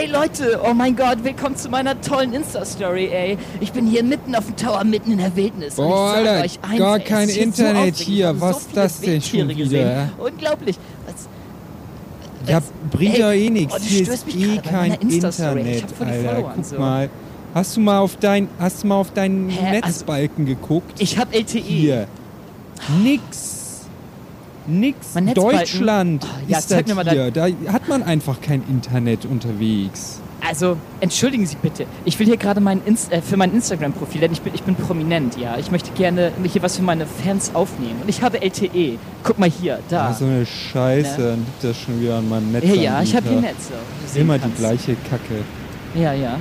Hey Leute, oh mein Gott, willkommen zu meiner tollen Insta-Story, ey. Ich bin hier mitten auf dem Tower, mitten in der Wildnis. Boah, Alter, euch eins, gar ey, kein Internet so hier. Was ist das denn schon wieder? Unglaublich. Was, Ja, bringt ja eh nichts. oh, Hier ist eh kein Internet, Alter. Guck so. mal. Hast du mal auf dein, hast du mal auf deinen Hä, also- Netzbalken geguckt? ich hab LTE. Hier. Nix. Nix. Deutschland Ah, ja, ist das mir mal hier. Da hat man einfach kein Internet unterwegs. Also, entschuldigen Sie bitte. Ich will hier gerade mein Inst äh, für mein Instagram-Profil, denn ich bin, ich bin prominent, ja. Ich möchte gerne hier was für meine Fans aufnehmen. Und ich habe LTE. Guck mal hier, da. Ah, so eine Scheiße, dann liegt das schon wieder an meinem Netz. ja, ja, ich habe hier Netze. Immer die kannst. gleiche Kacke. Ja, ja.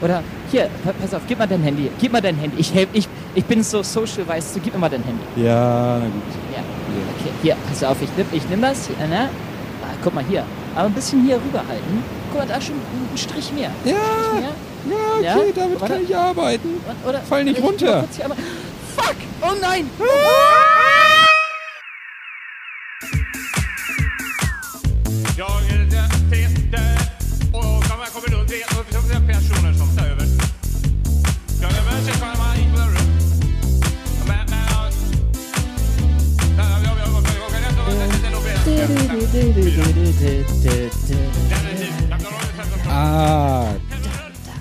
Oder hier, pa- pass auf, gib mal dein Handy. Gib mal dein Handy. Ich ich, ich bin so social, weißt du, gib mir mal dein Handy. Ja, na gut. Ja. Hier. Okay, hier, pass auf, ich nimm, ich nimm das. äh, Ne? Ah, guck mal hier. Aber ein bisschen hier rüberhalten. Guck mal, da ist schon ein Strich mehr. Ja, Strich mehr. ja, okay, Ja? damit Warte. kann ich arbeiten. Oder, Fall nicht runter. Fuck! Oh nein! Jag Ah,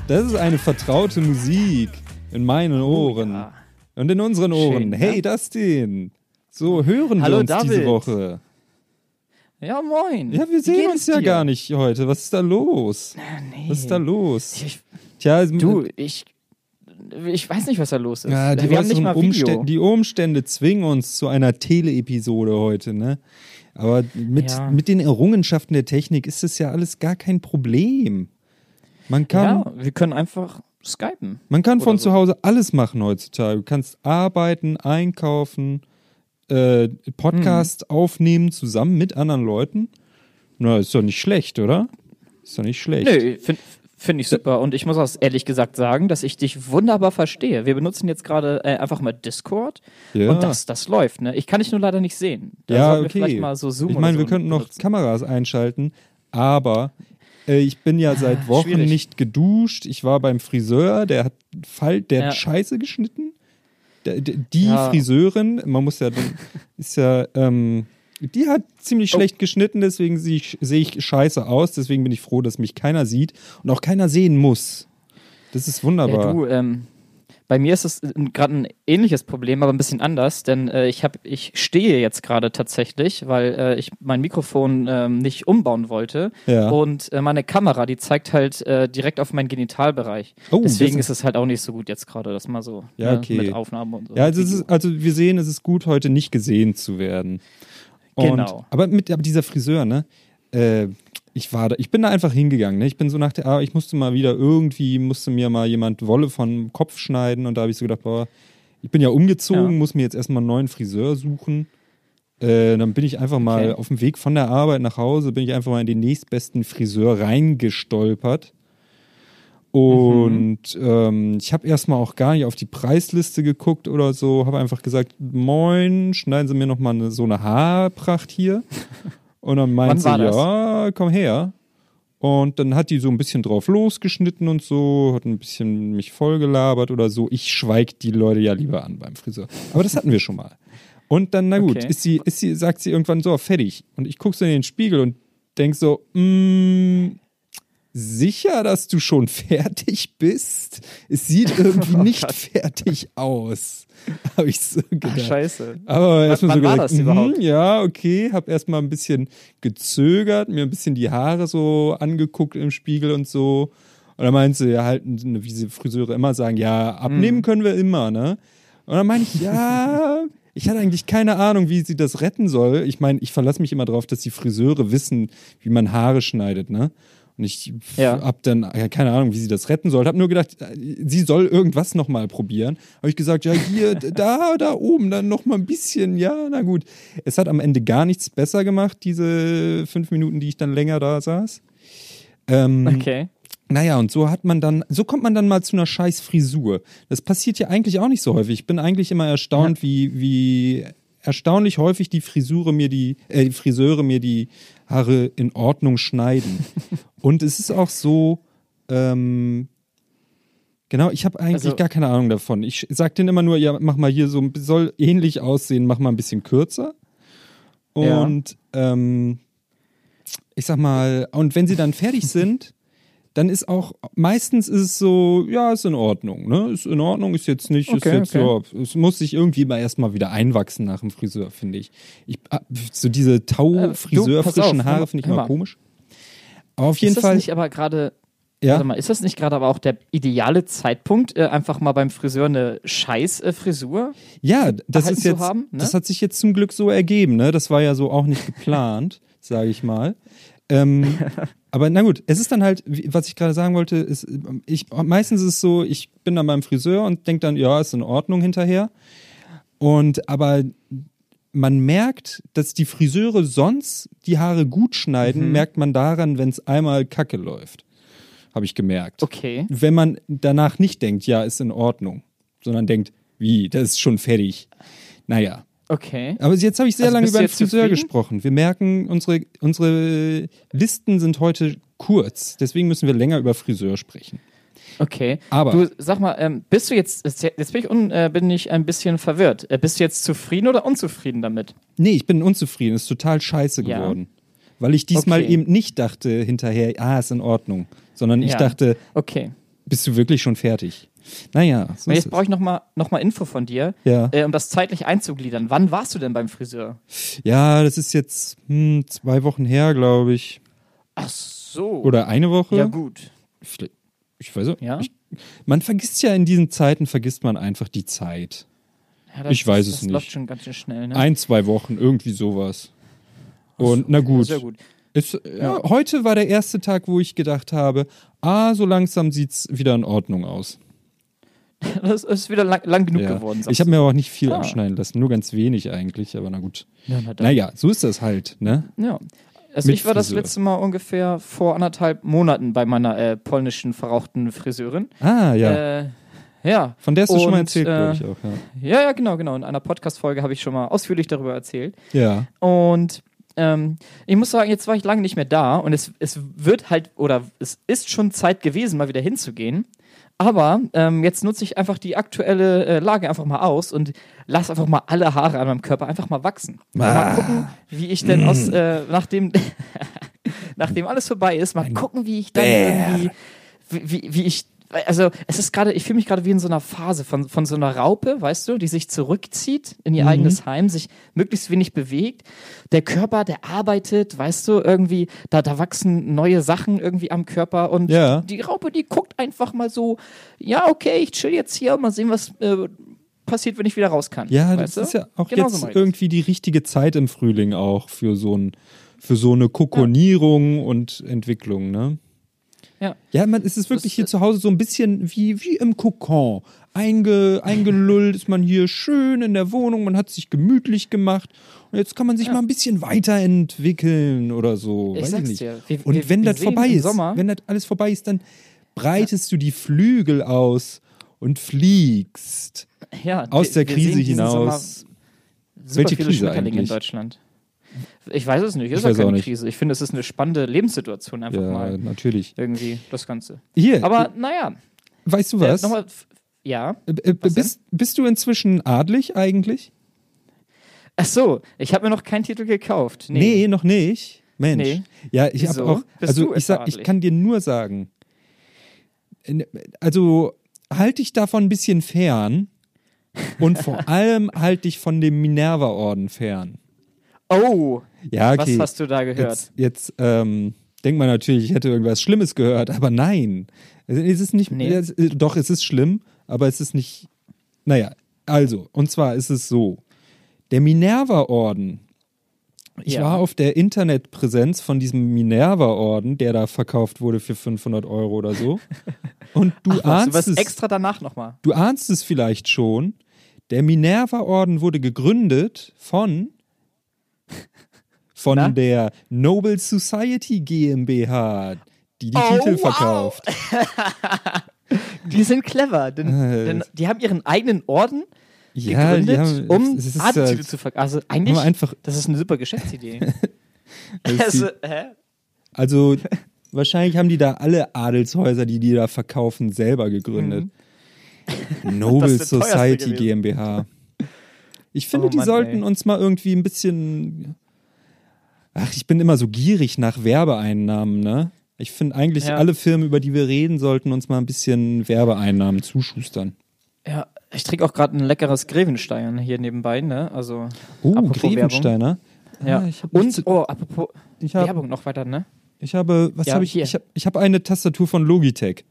das ist eine vertraute Musik in meinen Ohren. ja. Und in unseren Ohren. Schön, hey, ne? Dustin. So hören Hallo, wir uns diese. Woche. Ja, moin. Ja, wir sehen uns ja dir? gar nicht heute. Was ist da los? Nee. Was ist da los? Ich, Tja, du, ich, ich weiß nicht, was da los ist. ja, die, Wir haben nicht mal Video. Umstände, die Umstände zwingen uns zu einer Tele-Episode heute, ne? Aber mit, Ja. mit den Errungenschaften der Technik ist das ja alles gar kein Problem. Man kann, ja, wir können einfach skypen. Man kann von so. zu Hause alles machen heutzutage. Du kannst arbeiten, einkaufen, äh, Podcast Hm. aufnehmen zusammen mit anderen Leuten. Na, ist doch nicht schlecht, oder? Ist doch nicht schlecht. Nö, finde find ich super. Und ich muss auch ehrlich gesagt sagen, dass ich dich wunderbar verstehe. Wir benutzen jetzt gerade äh, einfach mal Discord. Ja. Und das, das läuft, ne? Ich kann dich nur leider nicht sehen. Da ja, okay. vielleicht mal so ich meine, so wir könnten noch benutzen. Kameras einschalten, aber äh, ich bin ja seit Wochen schwierig. nicht geduscht. Ich war beim Friseur, der hat Fall, der Ja. hat Scheiße geschnitten. Der, der, die Ja. Friseurin, man muss ja, ist ja, ähm, die hat ziemlich Oh. schlecht geschnitten, deswegen sehe ich, sehe ich scheiße aus. Deswegen bin ich froh, dass mich keiner sieht und auch keiner sehen muss. Das ist wunderbar. Ja, du, ähm, bei mir ist es gerade ein ähnliches Problem, aber ein bisschen anders, denn äh, ich habe, ich stehe jetzt gerade tatsächlich, weil äh, ich mein Mikrofon ähm, nicht umbauen wollte Ja. und äh, meine Kamera, die zeigt halt äh, direkt auf meinen Genitalbereich. Oh, Deswegen ist es halt auch nicht so gut jetzt gerade, das mal so Ja, ne, okay. mit Aufnahmen und so. Ja, also, ist, also wir sehen, es ist gut, heute nicht gesehen zu werden. Und, Genau. Aber mit aber dieser Friseur, ne? Äh, ich war da, ich bin da einfach hingegangen, ne? Ich bin so nach der Arbeit, ich musste mal wieder irgendwie, musste mir mal jemand Wolle vom Kopf schneiden und da habe ich so gedacht, boah, ich bin ja umgezogen, Ja. muss mir jetzt erstmal einen neuen Friseur suchen. Äh, dann bin ich einfach mal Okay. auf dem Weg von der Arbeit nach Hause, bin ich einfach mal in den nächstbesten Friseur reingestolpert. Und ähm, ich habe erstmal auch gar nicht auf die Preisliste geguckt oder so, habe einfach gesagt, moin, schneiden Sie mir noch mal eine, so eine Haarpracht hier. Und dann meint Wann sie, ja, komm her. Und dann hat die so ein bisschen drauf losgeschnitten und so, hat ein bisschen mich vollgelabert oder so. Ich schweig die Leute ja lieber an beim Friseur. Aber das hatten wir schon mal. Und dann, na gut, Okay. ist sie, ist sie, sagt sie irgendwann so, fertig. Und ich gucke so in den Spiegel und denk so, mm, sicher, dass du schon fertig bist? Es sieht irgendwie Oh nicht fertig aus. Habe ich so gedacht. Ach, scheiße. Aber erstmal so überhaupt? mhm, ja, okay, hab erstmal ein bisschen gezögert, mir ein bisschen die Haare so angeguckt im Spiegel und so. Und dann meinte sie, ja, halt, wie sie Friseure immer sagen, ja, Mhm. abnehmen können wir immer, ne? Und dann meinte ich, ja, ich hatte eigentlich keine Ahnung, wie sie das retten soll. Ich meine, ich verlasse mich immer darauf, dass die Friseure wissen, wie man Haare schneidet, ne? Und ich Ja. hab dann ja, keine Ahnung, wie sie das retten soll. Hab nur gedacht, äh, sie soll irgendwas nochmal probieren. Habe ich gesagt, ja, hier, da, da oben, dann nochmal ein bisschen. Ja, na gut. Es hat am Ende gar nichts besser gemacht, diese fünf Minuten, die ich dann länger da saß. Ähm, Okay. naja, und so hat man dann, so kommt man dann mal zu einer scheiß Frisur. Das passiert ja eigentlich auch nicht so häufig. Ich bin eigentlich immer erstaunt, wie, wie erstaunlich häufig die Frisure mir die, äh, die Friseure mir die Haare in Ordnung schneiden. Und es ist auch so, ähm, genau, ich habe eigentlich Also- gar keine Ahnung davon. Ich sag denen immer nur, ja, mach mal hier so, soll ähnlich aussehen, mach mal ein bisschen kürzer. Ja. Und ähm, ich sag mal, und wenn sie dann fertig sind, dann ist auch, meistens ist es so, ja, ist in Ordnung, ne? Ist in Ordnung, ist jetzt nicht, ist Okay, jetzt, okay. ja, es muss sich irgendwie mal erstmal wieder einwachsen nach dem Friseur, finde ich. ich. ah, So diese Tau-Friseur, Äh, Haare finde ich immer komisch. Auf jeden ist das Fall, nicht aber gerade, ja. warte mal, ist das nicht gerade aber auch der ideale Zeitpunkt, äh, einfach mal beim Friseur eine Scheiß-Frisur? Ja, das ist zu jetzt, haben, ne? das hat sich jetzt zum Glück so ergeben, ne? Das war ja so auch nicht geplant, sage ich mal. Ähm, aber na gut, es ist dann halt, was ich gerade sagen wollte, ist, ich, meistens ist es so, ich bin dann beim Friseur und denke dann, ja, ist in Ordnung hinterher. Und aber man merkt, dass die Friseure sonst die Haare gut schneiden, Mhm. merkt man daran, wenn es einmal Kacke läuft. Habe ich gemerkt Okay. wenn man danach nicht denkt, ja, ist in Ordnung, sondern denkt, wie, das ist schon fertig. Naja. Okay. Aber jetzt habe ich sehr Also lange über den Friseur zufrieden? gesprochen. Wir merken, unsere, unsere Listen sind heute kurz. Deswegen müssen wir länger über Friseur sprechen. Okay. Aber- du sag mal, ähm, bist du jetzt, jetzt bin ich, un, äh, bin ich ein bisschen verwirrt. Äh, bist du jetzt zufrieden oder unzufrieden damit? Nee, ich bin unzufrieden. Ist total scheiße Ja. geworden. Weil ich diesmal Okay. eben nicht dachte hinterher, ah, ist in Ordnung. Sondern ich Ja. dachte, Okay. bist du wirklich schon fertig? Naja, so jetzt brauche ich nochmal noch mal Info von dir, Ja. äh, um das zeitlich einzugliedern. Wann warst du denn beim Friseur? Ja, das ist jetzt hm, zwei Wochen her, glaube ich. Ach so. Oder eine Woche. Ja, gut. Vielleicht- Ich weiß auch. Ja? Ich, man vergisst ja in diesen Zeiten, vergisst man einfach die Zeit. Ja, das, Ich weiß das, es das nicht. läuft schon ganz schön schnell, ne? Ein, zwei Wochen, irgendwie sowas. Und na gut. Sehr gut. Es, ja, heute war der erste Tag, wo ich gedacht habe, ah, so langsam sieht's wieder in Ordnung aus. Das ist wieder lang, lang genug Ja. geworden. Ich habe mir aber auch nicht viel Ah. abschneiden lassen, nur ganz wenig eigentlich, aber na gut. ja, na. Naja, so ist das halt, ne? Ja. Also ich war das Friseur. letzte Mal ungefähr vor anderthalb Monaten bei meiner äh, polnischen verrauchten Friseurin. Ah, ja. Äh, ja. Von der hast du schon mal und, erzählt, glaube äh, ich auch, ja. Ja, ja, genau, genau. In einer Podcast-Folge habe ich schon mal ausführlich darüber erzählt. Ja. Und ähm, ich muss sagen, jetzt war ich lange nicht mehr da und es, es wird halt, oder es ist schon Zeit gewesen, mal wieder hinzugehen. Aber ähm, jetzt nutze ich einfach die aktuelle äh, Lage einfach mal aus und lass einfach mal alle Haare an meinem Körper einfach mal wachsen. Mal gucken, wie ich denn aus, äh, nachdem, nachdem alles vorbei ist, mal gucken, wie ich dann irgendwie, wie, wie, wie ich, also es ist gerade, ich fühle mich gerade wie in so einer Phase von, von so einer Raupe, weißt du, die sich zurückzieht in ihr Mhm. eigenes Heim, sich möglichst wenig bewegt. Der Körper, der arbeitet, weißt du, irgendwie, da, da wachsen neue Sachen irgendwie am Körper und Ja. die Raupe, die guckt einfach mal so, ja, okay, ich chill jetzt hier, mal sehen, was äh, passiert, wenn ich wieder raus kann. Ja, das ist du? ja auch Genau so jetzt irgendwie die richtige Zeit im Frühling auch für so ein für so eine Kokonierung und Entwicklung, ne? Ja. Ja, man, es ist wirklich Das- hier zu Hause so ein bisschen wie, wie im Kokon. Einge, eingelullt ist man hier schön in der Wohnung, man hat sich gemütlich gemacht und jetzt kann man sich Ja. mal ein bisschen weiterentwickeln oder so. Ich weiß sag's ich nicht. dir, wir- und wir- wenn wir das vorbei ist, Sommer- wenn das alles vorbei ist, dann breitest du die Flügel aus und fliegst Ja, aus der Krise hinaus. Welche Krise Schmetterlinge in eigentlich? Deutschland. Ich weiß es nicht, ist Ich ja keine nicht. Krise. Ich finde, es ist eine spannende Lebenssituation einfach Ja, mal. natürlich. Irgendwie, das Ganze. Hier, Aber naja, weißt du äh, was? nochmal, f- ja. Äh, äh, bist, bist du inzwischen adlig eigentlich? Ach so, ich habe mir noch keinen Titel gekauft. Nee, Nee. noch nicht. Mensch. Nee. Ja, ich habe auch. Also ich sag, ich kann dir nur sagen. Also halt dich davon ein bisschen fern und vor allem halt dich von dem Minerva-Orden fern. Oh, Ja, okay. was hast du da gehört? Jetzt, jetzt ähm, denkt man natürlich, ich hätte irgendwas Schlimmes gehört, aber nein. Es ist nicht, Nee. es, äh, doch, es ist schlimm, aber es ist nicht, naja, also, und zwar ist es so, der Minerva-Orden, ich Ja. war auf der Internetpräsenz von diesem Minerva-Orden, der da verkauft wurde für 500 Euro oder so. Und du Ach, was, du ahnst was es, extra danach nochmal. du ahnst es vielleicht schon, der Minerva-Orden wurde gegründet von von Na? der Noble Society GmbH, die die Oh, Titel wow. verkauft. Die sind clever, denn, Äh. denn die haben ihren eigenen Orden Ja, die gegründet, haben, um ist Adelstitel zu verkaufen. Also eigentlich, einfach, das ist eine super Geschäftsidee. also, die, hä? also Wahrscheinlich haben die da alle Adelshäuser, die die da verkaufen, selber gegründet. Noble Mhm. Teuerste Society. GmbH. Ich finde, Oh die Mann, sollten ey. uns mal irgendwie ein bisschen. Ach, ich bin immer so gierig nach Werbeeinnahmen, ne? Ich finde eigentlich, Ja. alle Firmen, über die wir reden, sollten uns mal ein bisschen Werbeeinnahmen zuschustern. Ja, ich trinke auch gerade ein leckeres Grevenstein hier nebenbei, ne? Also. Oh, Grevensteiner. Ja. Ah, ich Und, oh, apropos Ich hab- Werbung noch weiter, ne? Ich habe, was Ja, habe ich? hier. Ich habe hab eine Tastatur von Logitech.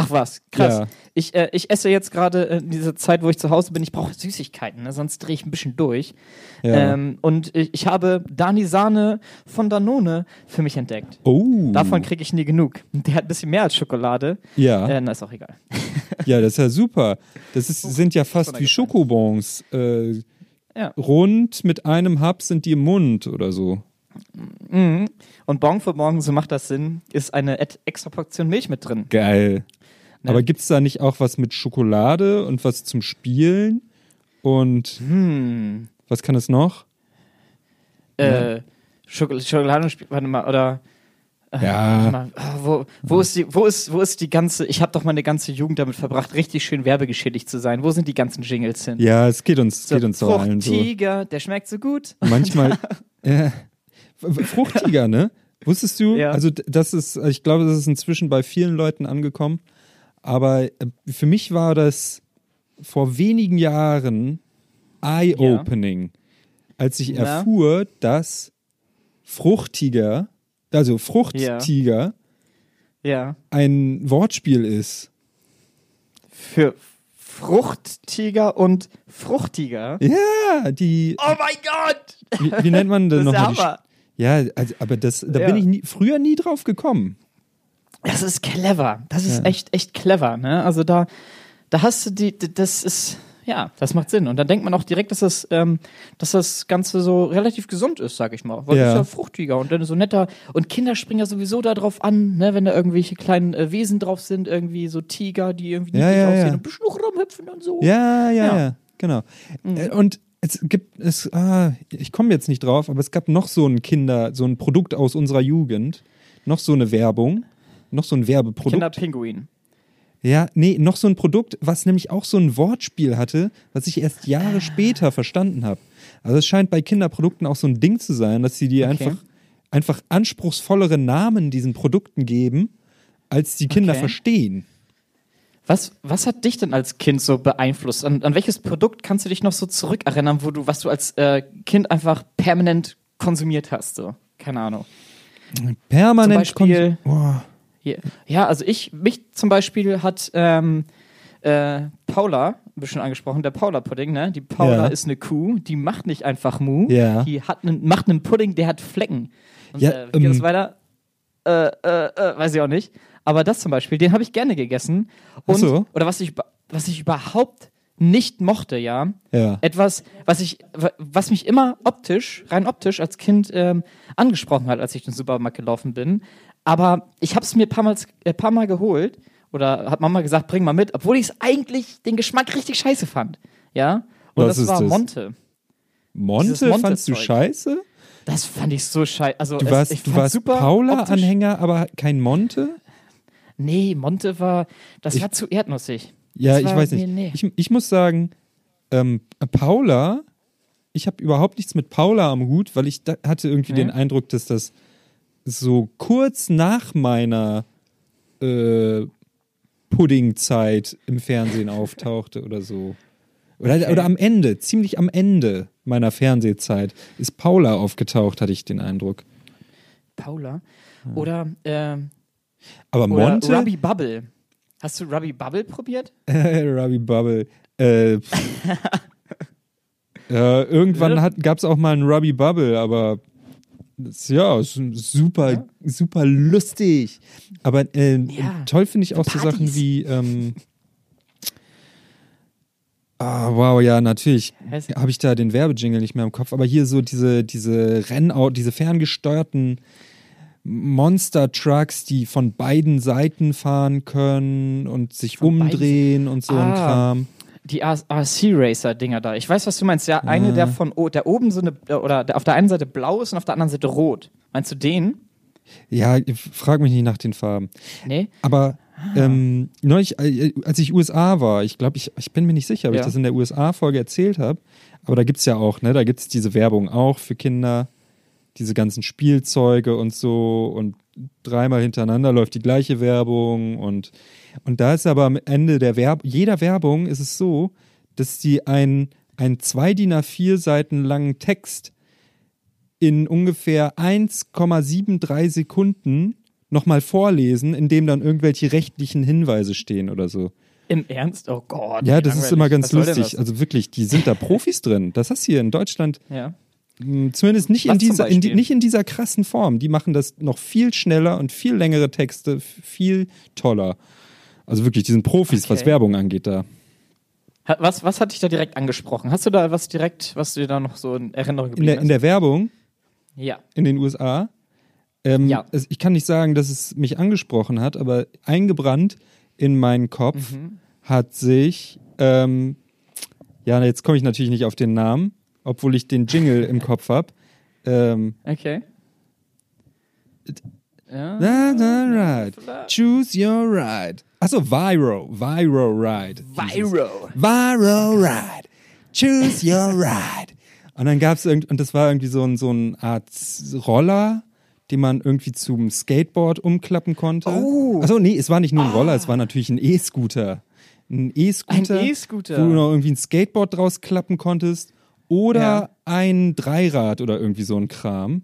Ach was, krass. Ja. Ich, äh, ich esse jetzt gerade äh, in dieser Zeit, wo ich zu Hause bin, ich brauche Süßigkeiten, ne? sonst drehe ich ein bisschen durch. Ja. Ähm, und ich, ich habe Dani Sahne von Danone für mich entdeckt. Oh. Davon kriege ich nie genug. Der hat ein bisschen mehr als Schokolade. Ja. Äh, na, ist auch egal. Ja, das ist ja super. Das ist, sind ja fast wie. Schokobons. Äh, Ja. Rund mit einem Hub sind die im Mund oder so. Mhm. Und Bon für Morgen, so macht das Sinn, ist eine extra Portion Milch mit drin. Geil. Ne? Aber gibt es da nicht auch was mit Schokolade und was zum Spielen? Und Hm. was kann es noch? Äh, Schokol Schokolade, warte mal, oder. äh, Ja. ah, wo, wo, ist die, wo, ist, wo ist die ganze. Ich habe doch meine ganze Jugend damit verbracht, richtig schön werbegeschädigt zu sein. Wo sind die ganzen Jingles hin? Ja, es geht uns, So, geht uns doch allen so. Fruchtiger, der schmeckt so gut. Manchmal. äh, Fruchtiger, ne? Wusstest du? Ja. Also, das ist, ich glaube, das ist inzwischen bei vielen Leuten angekommen. Aber äh, für mich war das vor wenigen Jahren eye-opening, als ich Na? erfuhr, dass Fruchtiger, also Fruchttiger, Ja. ein Wortspiel ist. Für Fruchttiger und Fruchtiger. Ja, die, Oh mein Gott! wie, wie nennt man Das denn nochmal? Ja, also, aber das, da Ja. bin ich nie, früher nie drauf gekommen. Das ist clever. Das ist Ja. echt, echt clever. Ne? Also da, da hast du die, das ist, ja, das macht Sinn. Und dann denkt man auch direkt, dass das, ähm, dass das Ganze so relativ gesund ist, sag ich mal. Weil Ja. das ist ja fruchtiger und dann so netter. Und Kinder springen ja sowieso da drauf an, ne? wenn da irgendwelche kleinen äh, Wesen drauf sind, irgendwie so Tiger, die irgendwie Ja, ja, aussehen ja. und ein bisschen rumhüpfen und so. Ja, ja, ja, Ja. Mhm. genau. Äh, Und es gibt, es, ah, ich komme jetzt nicht drauf, aber es gab noch so ein Kinder, so ein Produkt aus unserer Jugend, noch so eine Werbung, noch so ein Werbeprodukt. Kinderpinguin. Ja, nee, noch so ein Produkt, was nämlich auch so ein Wortspiel hatte, was ich erst Jahre Ah. später verstanden habe. Also es scheint bei Kinderprodukten auch so ein Ding zu sein, dass sie dir Okay. einfach, einfach anspruchsvollere Namen diesen Produkten geben, als die Kinder Okay. verstehen. Was, was hat dich denn als Kind so beeinflusst? An, an welches Produkt kannst du dich noch so zurückerinnern, wo du, was du als äh, Kind einfach permanent konsumiert hast? So? Keine Ahnung. Permanent Zum Beispiel- konsum- Boah. Hier. Ja, also ich, mich zum Beispiel hat ähm, äh, Paula, ein bisschen angesprochen, der Paula-Pudding, ne? Die Paula Ja. ist eine Kuh, die macht nicht einfach Mu, Ja. die hat einen, macht einen Pudding, der hat Flecken. Und Ja, äh, wie geht das ähm, weiter? Äh, äh, äh, weiß ich auch nicht. Aber das zum Beispiel, den habe ich gerne gegessen. Und, Ach so. Oder was ich, was ich überhaupt nicht mochte, ja. Ja. Etwas, was ich, wa- was mich immer optisch, rein optisch als Kind ähm, angesprochen hat, als ich in den Supermarkt gelaufen bin. Aber ich habe es mir ein paar Mal, äh, paar Mal geholt oder hat Mama gesagt, bring mal mit, obwohl ich es eigentlich den Geschmack richtig scheiße fand. Ja. Und Was das war das? Monte. Monte Dieses fandst du scheiße? Das fand ich so scheiße. Also Du es, warst, ich du warst. Paula-Anhänger, aber kein Monte? Nee, Monte war, das Ich- war zu erdnussig. Ja, ich weiß nicht. nee. Ich, ich muss sagen, ähm, Paula, ich habe überhaupt nichts mit Paula am Hut, weil ich da, hatte irgendwie Nee. den Eindruck, dass das so kurz nach meiner äh, Puddingzeit im Fernsehen auftauchte oder so. Oder, Okay. oder am Ende, ziemlich am Ende meiner Fernsehzeit ist Paula aufgetaucht, hatte ich den Eindruck. Paula. Oder, ähm, Aber oder Monte? Ruby Bubble. Hast du Ruby Bubble probiert? Ruby Bubble. Äh, ja, irgendwann gab es auch mal einen Ruby Bubble, aber ja, ist super, super lustig. Aber äh, Ja, toll finde ich auch so Partys. Sachen wie. Ähm, ah, wow, ja, natürlich habe ich da den Werbejingle nicht mehr im Kopf, aber hier so diese, diese Rennauto, diese ferngesteuerten Monster-Trucks, die von beiden Seiten fahren können und sich Von beiden umdrehen und so ein Ah. Kram. Die RC-Racer-Dinger da. Ich weiß, was du meinst. Ja, eine, der von o- der oben so eine, oder der auf der einen Seite blau ist und auf der anderen Seite rot. Meinst du den? Ja, frag mich nicht nach den Farben. Nee? Aber ähm, neulich, äh, als ich USA war, ich glaube, ich, ich bin mir nicht sicher, ob Ja. ich das in der USA-Folge erzählt habe, aber da gibt es ja auch, ne, da gibt es diese Werbung auch für Kinder, diese ganzen Spielzeuge und so und dreimal hintereinander läuft die gleiche Werbung und, und da ist aber am Ende der Werb jeder Werbung ist es so, dass die ein, ein zwei DIN A4 Seiten langen Text in ungefähr 1,73 Sekunden nochmal vorlesen, in dem dann irgendwelche rechtlichen Hinweise stehen oder so. Im Ernst? Oh Gott. Ja, das ist immer ganz Was lustig. Also wirklich, die sind da Profis drin. Das hast du hier in Deutschland? Ja. mh, zumindest nicht in, Was dieser, in, die- nicht in dieser krassen Form. Die machen das noch viel schneller und viel längere Texte, viel toller. Also wirklich, die sind Profis, was Okay. Werbung angeht da. Was, was hat dich da direkt angesprochen? Hast du da was direkt, was dir da noch so in Erinnerung In geblieben der, in der Werbung ist? Ja. in den USA. Ähm, Ja. es, ich kann nicht sagen, dass es mich angesprochen hat, aber eingebrannt in meinen Kopf Mhm. hat sich, ähm, ja, jetzt komme ich natürlich nicht auf den Namen, obwohl ich den Jingle im Kopf habe. Ähm, Okay. Ja. na, na, right. vielleicht. Choose your ride. Achso, Viro, Viro Ride. Viro. Viro Ride. Choose your ride. Und dann gab es irgendwie, und das war irgendwie so, ein, so eine Art Roller, den man irgendwie zum Skateboard umklappen konnte. Oh. Achso, nee, es war nicht nur ein Roller, es war natürlich ein E-Scooter. Ein E-Scooter. E-Scooter. Wo du noch irgendwie ein Skateboard draus klappen konntest. Oder Ja. ein Dreirad oder irgendwie so ein Kram,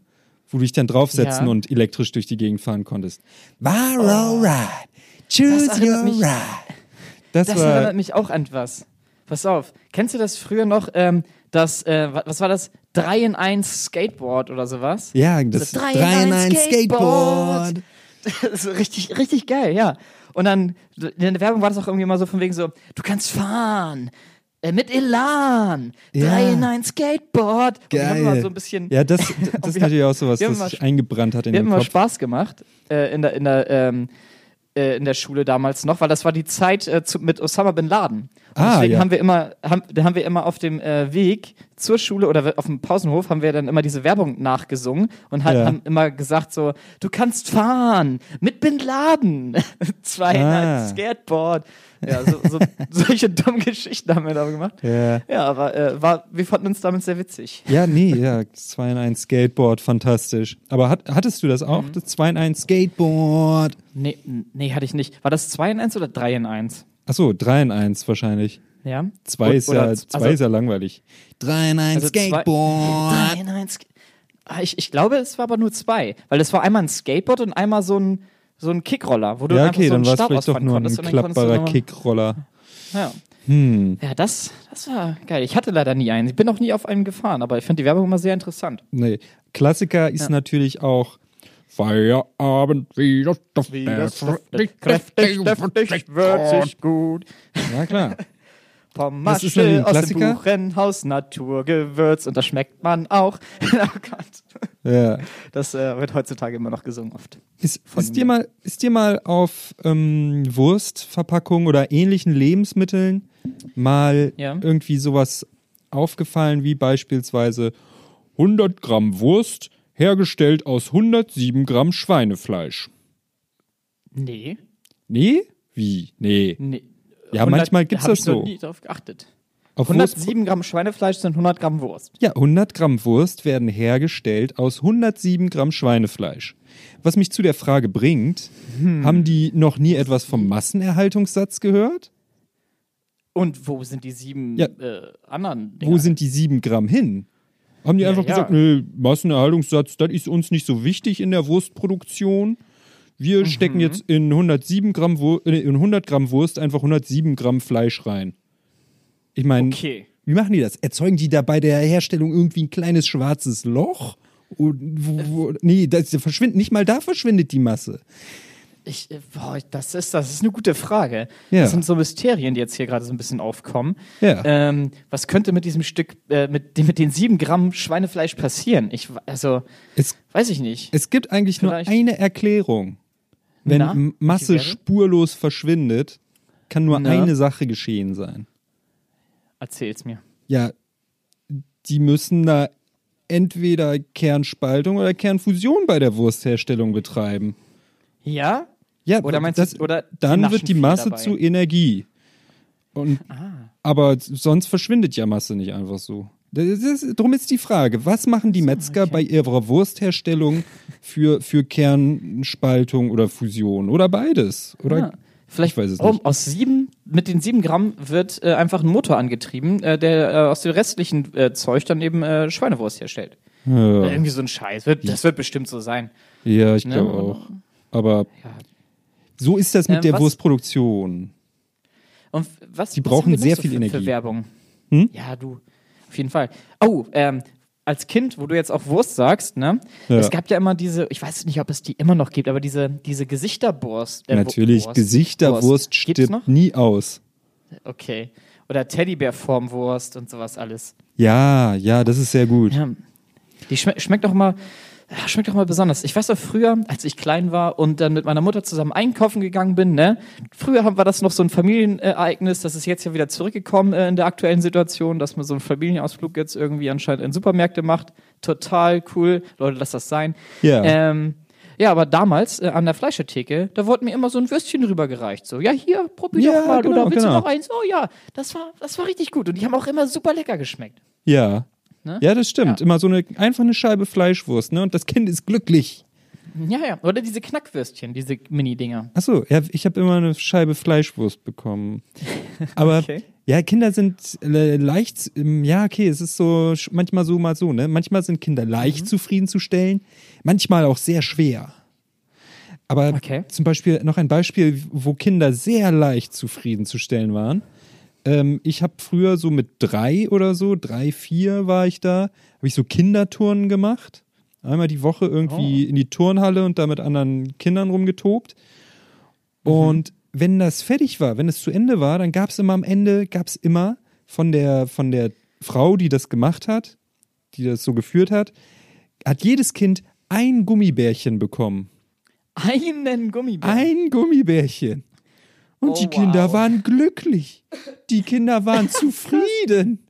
wo du dich dann draufsetzen Ja. und elektrisch durch die Gegend fahren konntest. Viro Ride. Choose Das your mich- ride. Das, Das erinnert mich auch an was. Pass auf. Kennst du das früher noch, ähm, das, äh, wa- was war das? 3 in 1 Skateboard oder sowas? Ja, das So, 3 3 in in 1 1 Skateboard. Das ist richtig, richtig geil, ja. Und dann, in der Werbung war das auch irgendwie immer so von wegen so, du kannst fahren. äh, Mit Elan. Ja. 3 in 1 Skateboard. Und wir haben Geil. so ein bisschen, Ja, das, das ist wir- natürlich auch sowas, wir haben das mal- sich eingebrannt hat in wir den haben immer Kopf. Spaß gemacht äh, in der, in der, ähm, äh, in der Schule damals noch, weil das war die Zeit äh, zu, mit Osama bin Laden. Und Ah, deswegen ja. haben wir immer, haben, haben wir immer auf dem äh, Weg zur Schule oder auf dem Pausenhof haben wir dann immer diese Werbung nachgesungen und halt, Ja. haben immer gesagt so, du kannst fahren mit Bin Laden, zwei Ah. Skateboard. Ja, so, so, solche dummen Geschichten haben wir da gemacht. Ja. Ja, aber äh, war, wir fanden uns damit sehr witzig. ja, nee, ja, 2 in 1 Skateboard, fantastisch. Aber hat, hattest du das auch, Mhm. das 2 in 1 Skateboard? Nee, nee, hatte ich nicht. War das 2 in 1 oder 3 in 1? Achso, 3 in 1 wahrscheinlich. Ja. 2 ist, ja, also- zwei ist ja langweilig. 3 in 1 Also zwei- Drei in eins. Ah, Ich, ich glaube, es war aber nur zwei. Weil es war einmal ein Skateboard und einmal so ein, so ein Kickroller, wo du Ja, einfach okay, so einen dann war es Stab vielleicht doch nur ein klappbarer Kickroller. Ja, Hm, ja das, das war geil. Ich hatte leider nie einen. Ich bin auch nie auf einen gefahren, aber ich finde die Werbung immer sehr interessant. nee. Klassiker ist Ja. natürlich auch Feierabend, wie das Stoff, kräftig, deftig, würzig, gut. Ja, klar. Ein aus dem. Buchenhaus, Naturgewürz und das schmeckt man auch. oh Gott. Ja. Das äh, wird heutzutage immer noch gesungen oft. Ist, ist, dir mal, ist dir mal auf ähm, Wurstverpackungen oder ähnlichen Lebensmitteln mal Ja. irgendwie sowas aufgefallen, wie beispielsweise 100 Gramm Wurst hergestellt aus 107 Gramm Schweinefleisch? Nee. Nee? Wie? Nee. nee. Ja, manchmal gibt's hab das ich so. nie drauf geachtet. Auf Wurst, 107 Gramm Schweinefleisch sind 100 Gramm Wurst. ja, 100 Gramm Wurst werden hergestellt aus 107 Gramm Schweinefleisch. Was mich zu der Frage bringt, Hm. haben die noch nie etwas vom Massenerhaltungssatz gehört? Und wo sind die sieben Ja. äh, anderen? Wo Dinger? sind die sieben Gramm hin? Haben die Ja, einfach ja. gesagt, nö, Massenerhaltungssatz, das ist uns nicht so wichtig in der Wurstproduktion. Wir Mhm. stecken jetzt in 107 Gramm Wur äh, in 100 Gramm Wurst einfach 107 Gramm Fleisch rein. Ich meine, Okay. wie machen die das? Erzeugen die da bei der Herstellung irgendwie ein kleines schwarzes Loch? Und wo, wo, nee, das verschwindet, nicht mal da verschwindet die Masse. Ich, äh, boah, das, ist, das ist eine gute Frage. Ja. Das sind so Mysterien, die jetzt hier gerade so ein bisschen aufkommen. Ja. Ähm, was könnte mit diesem Stück, äh, mit, mit den sieben Gramm Schweinefleisch passieren? Ich, also, Es, weiß ich nicht. es gibt eigentlich Vielleicht- nur eine Erklärung. Wenn Na, Masse spurlos verschwindet, kann nur Na? eine Sache geschehen sein. Erzähl's mir. Ja, die müssen da entweder Kernspaltung oder Kernfusion bei der Wurstherstellung betreiben. Ja? Ja, Oder meinst das, du, oder dann wird die Masse dabei? zu Energie. Und, Ah. Aber sonst verschwindet ja Masse nicht einfach so. Ist, drum ist die Frage, was machen die Metzger okay. bei ihrer Wurstherstellung für, für Kernspaltung oder Fusion? Oder beides? Oder Ja. Vielleicht Ich weiß es oh, nicht. aus sieben, mit den sieben Gramm wird äh, einfach ein Motor angetrieben, äh, der äh, aus dem restlichen äh, Zeug dann eben äh, Schweinewurst herstellt. Äh, ja, Irgendwie so ein Scheiß. Wird, das wird bestimmt so sein. ja, ich Ne? glaube auch. Aber Ja. so ist das mit Ähm, der was- Wurstproduktion. Und was, Die was brauchen noch sehr so viel für, Energie. Für Werbung. Hm? Ja, du. Auf jeden Fall. Oh, ähm, als Kind, wo du jetzt auch Wurst sagst, ne? Ja. Es gab ja immer diese, ich weiß nicht, ob es die immer noch gibt, aber diese, diese Gesichterwurst. äh, Natürlich, Wurst. Gesichterwurst Wurst. Stirbt nie aus. Okay. Oder Teddybärformwurst und sowas alles. Ja, ja, das ist sehr gut. Ja. Die schme schmeckt doch mal, ja, schmeckt doch mal besonders. Ich weiß doch früher, als ich klein war und dann mit meiner Mutter zusammen einkaufen gegangen bin, ne? Früher haben- war das noch so ein Familienereignis, das ist jetzt ja wieder zurückgekommen äh, in der aktuellen Situation, dass man so einen Familienausflug jetzt irgendwie anscheinend in Supermärkte macht. Total cool. Leute, lasst das sein. Ja. Ähm, ja, aber damals äh, an der Fleischertheke, da wurde mir immer so ein Würstchen rübergereicht. So, ja, hier, probier Ja, doch mal. genau, oder willst genau. du noch eins? Oh ja, das war, das war richtig gut. Und die haben auch immer super lecker geschmeckt. Ja. Ne? Ja, das stimmt. Ja. Immer so eine einfach eine Scheibe Fleischwurst, ne? Und das Kind ist glücklich. Ja, ja. Oder diese Knackwürstchen, diese Mini-Dinger. Achso, ja, ich habe immer eine Scheibe Fleischwurst bekommen. Aber Okay. ja, Kinder sind äh, leicht, ähm, ja, okay, es ist so manchmal so, mal so, ne? Manchmal sind Kinder leicht Mhm. zufriedenzustellen, manchmal auch sehr schwer. Aber Okay. zum Beispiel noch ein Beispiel, wo Kinder sehr leicht zufriedenzustellen waren. Ähm, ich habe früher so mit drei oder so, drei, vier war ich da, habe ich so Kinderturnen gemacht. Einmal die Woche irgendwie Oh. in die Turnhalle und da mit anderen Kindern rumgetobt. Mhm. Und wenn das fertig war, wenn es zu Ende war, dann gab es immer am Ende, gab es immer von der, von der Frau, die das gemacht hat, die das so geführt hat, hat jedes Kind ein Gummibärchen bekommen. Einen Gummibär. Ein Gummibärchen. Und Oh, die Kinder wow. waren glücklich. Die Kinder waren zufrieden.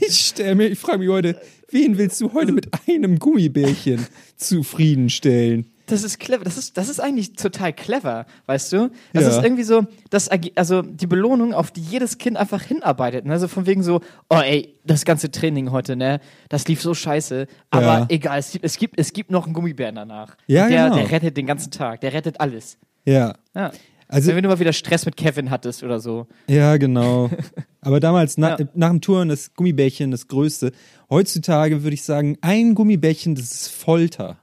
Ich stelle mir, ich frage mich heute, wen willst du heute mit einem Gummibärchen zufriedenstellen? Das ist clever. Das ist, das ist eigentlich total clever, weißt du? Das Ja. ist irgendwie so, das, also die Belohnung, auf die jedes Kind einfach hinarbeitet. Ne? Also von wegen so, oh ey, das ganze Training heute, ne, das lief so scheiße. Aber Ja. egal, es gibt, es, gibt, es gibt noch einen Gummibären danach. Ja, der, genau. der rettet den ganzen Tag. Der rettet alles. Ja, Ja. Also Wenn du mal wieder Stress mit Kevin hattest oder so. Ja, genau. Aber damals, na, Ja. nach dem Touren, das Gummibärchen das Größte. Heutzutage würde ich sagen, ein Gummibärchen, das ist Folter.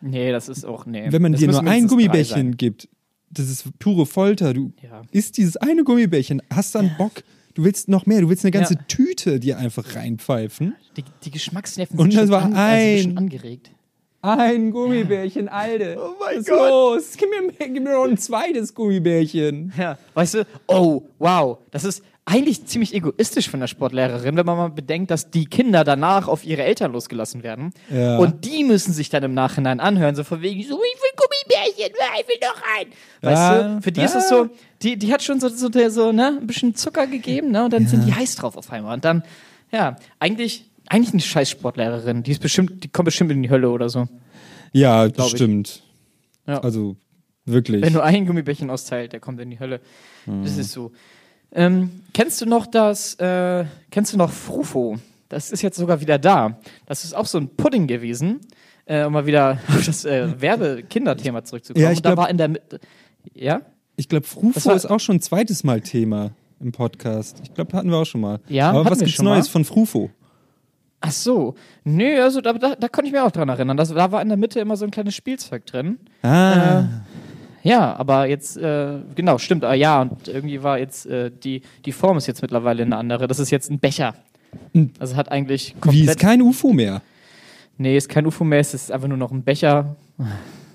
Nee, das ist auch, nee. Wenn man das dir nur ein Gummibärchen gibt, das ist pure Folter. Du Ja. isst dieses eine Gummibärchen, hast dann Bock, du willst noch mehr, du willst eine ganze Ja. Tüte dir einfach reinpfeifen. Die, die Geschmacksnerven Und sind das schon war also ein ein- bisschen angeregt. Ein Gummibärchen, Alter. Oh mein Was Gott. los? Gib mir, gib mir noch ein zweites Gummibärchen. Ja, weißt du, oh, wow, das ist eigentlich ziemlich egoistisch von der Sportlehrerin, wenn man mal bedenkt, dass die Kinder danach auf ihre Eltern losgelassen werden. Ja. Und die müssen sich dann im Nachhinein anhören, so von wegen, so, ich will Gummibärchen, ich will noch ein. Weißt Ja, du, für die ja. ist es so, die, die hat schon so, so, so ne, ein bisschen Zucker gegeben, ne, und dann sind die heiß drauf auf einmal. Und dann, ja, eigentlich, eigentlich eine scheiß Sportlehrerin, die ist bestimmt, die kommt bestimmt in die Hölle oder so. Ja, das Glaub ich. stimmt. Ja. Also, wirklich. Wenn nur ein Gummibärchen austeilt, der kommt in die Hölle. Mhm. Das ist so. Ähm, kennst du noch das, äh, kennst du noch Frufo? Das ist jetzt sogar wieder da. Das ist auch so ein Pudding gewesen, äh, um mal wieder auf das äh, Werbe-Kinderthema zurückzukommen. Ja, ich Und da glaub- war in der Mitte, ja? Ich glaube, Frufo war- ist auch schon ein zweites Mal Thema im Podcast. Ich glaube, hatten wir auch schon mal. Ja, Aber was gibt's Neues von Frufo? Ach so. Nö, also da, da, da konnte ich mir auch dran erinnern. Das, da war in der Mitte immer so ein kleines Spielzeug drin. Ah, Ja, aber jetzt, äh, genau, stimmt, ah, ja, und irgendwie war jetzt, äh, die, die Form ist jetzt mittlerweile eine andere. Das ist jetzt ein Becher. Also hat eigentlich wie komplett ist kein UFO mehr? Nee, ist kein UFO mehr, es ist einfach nur noch ein Becher.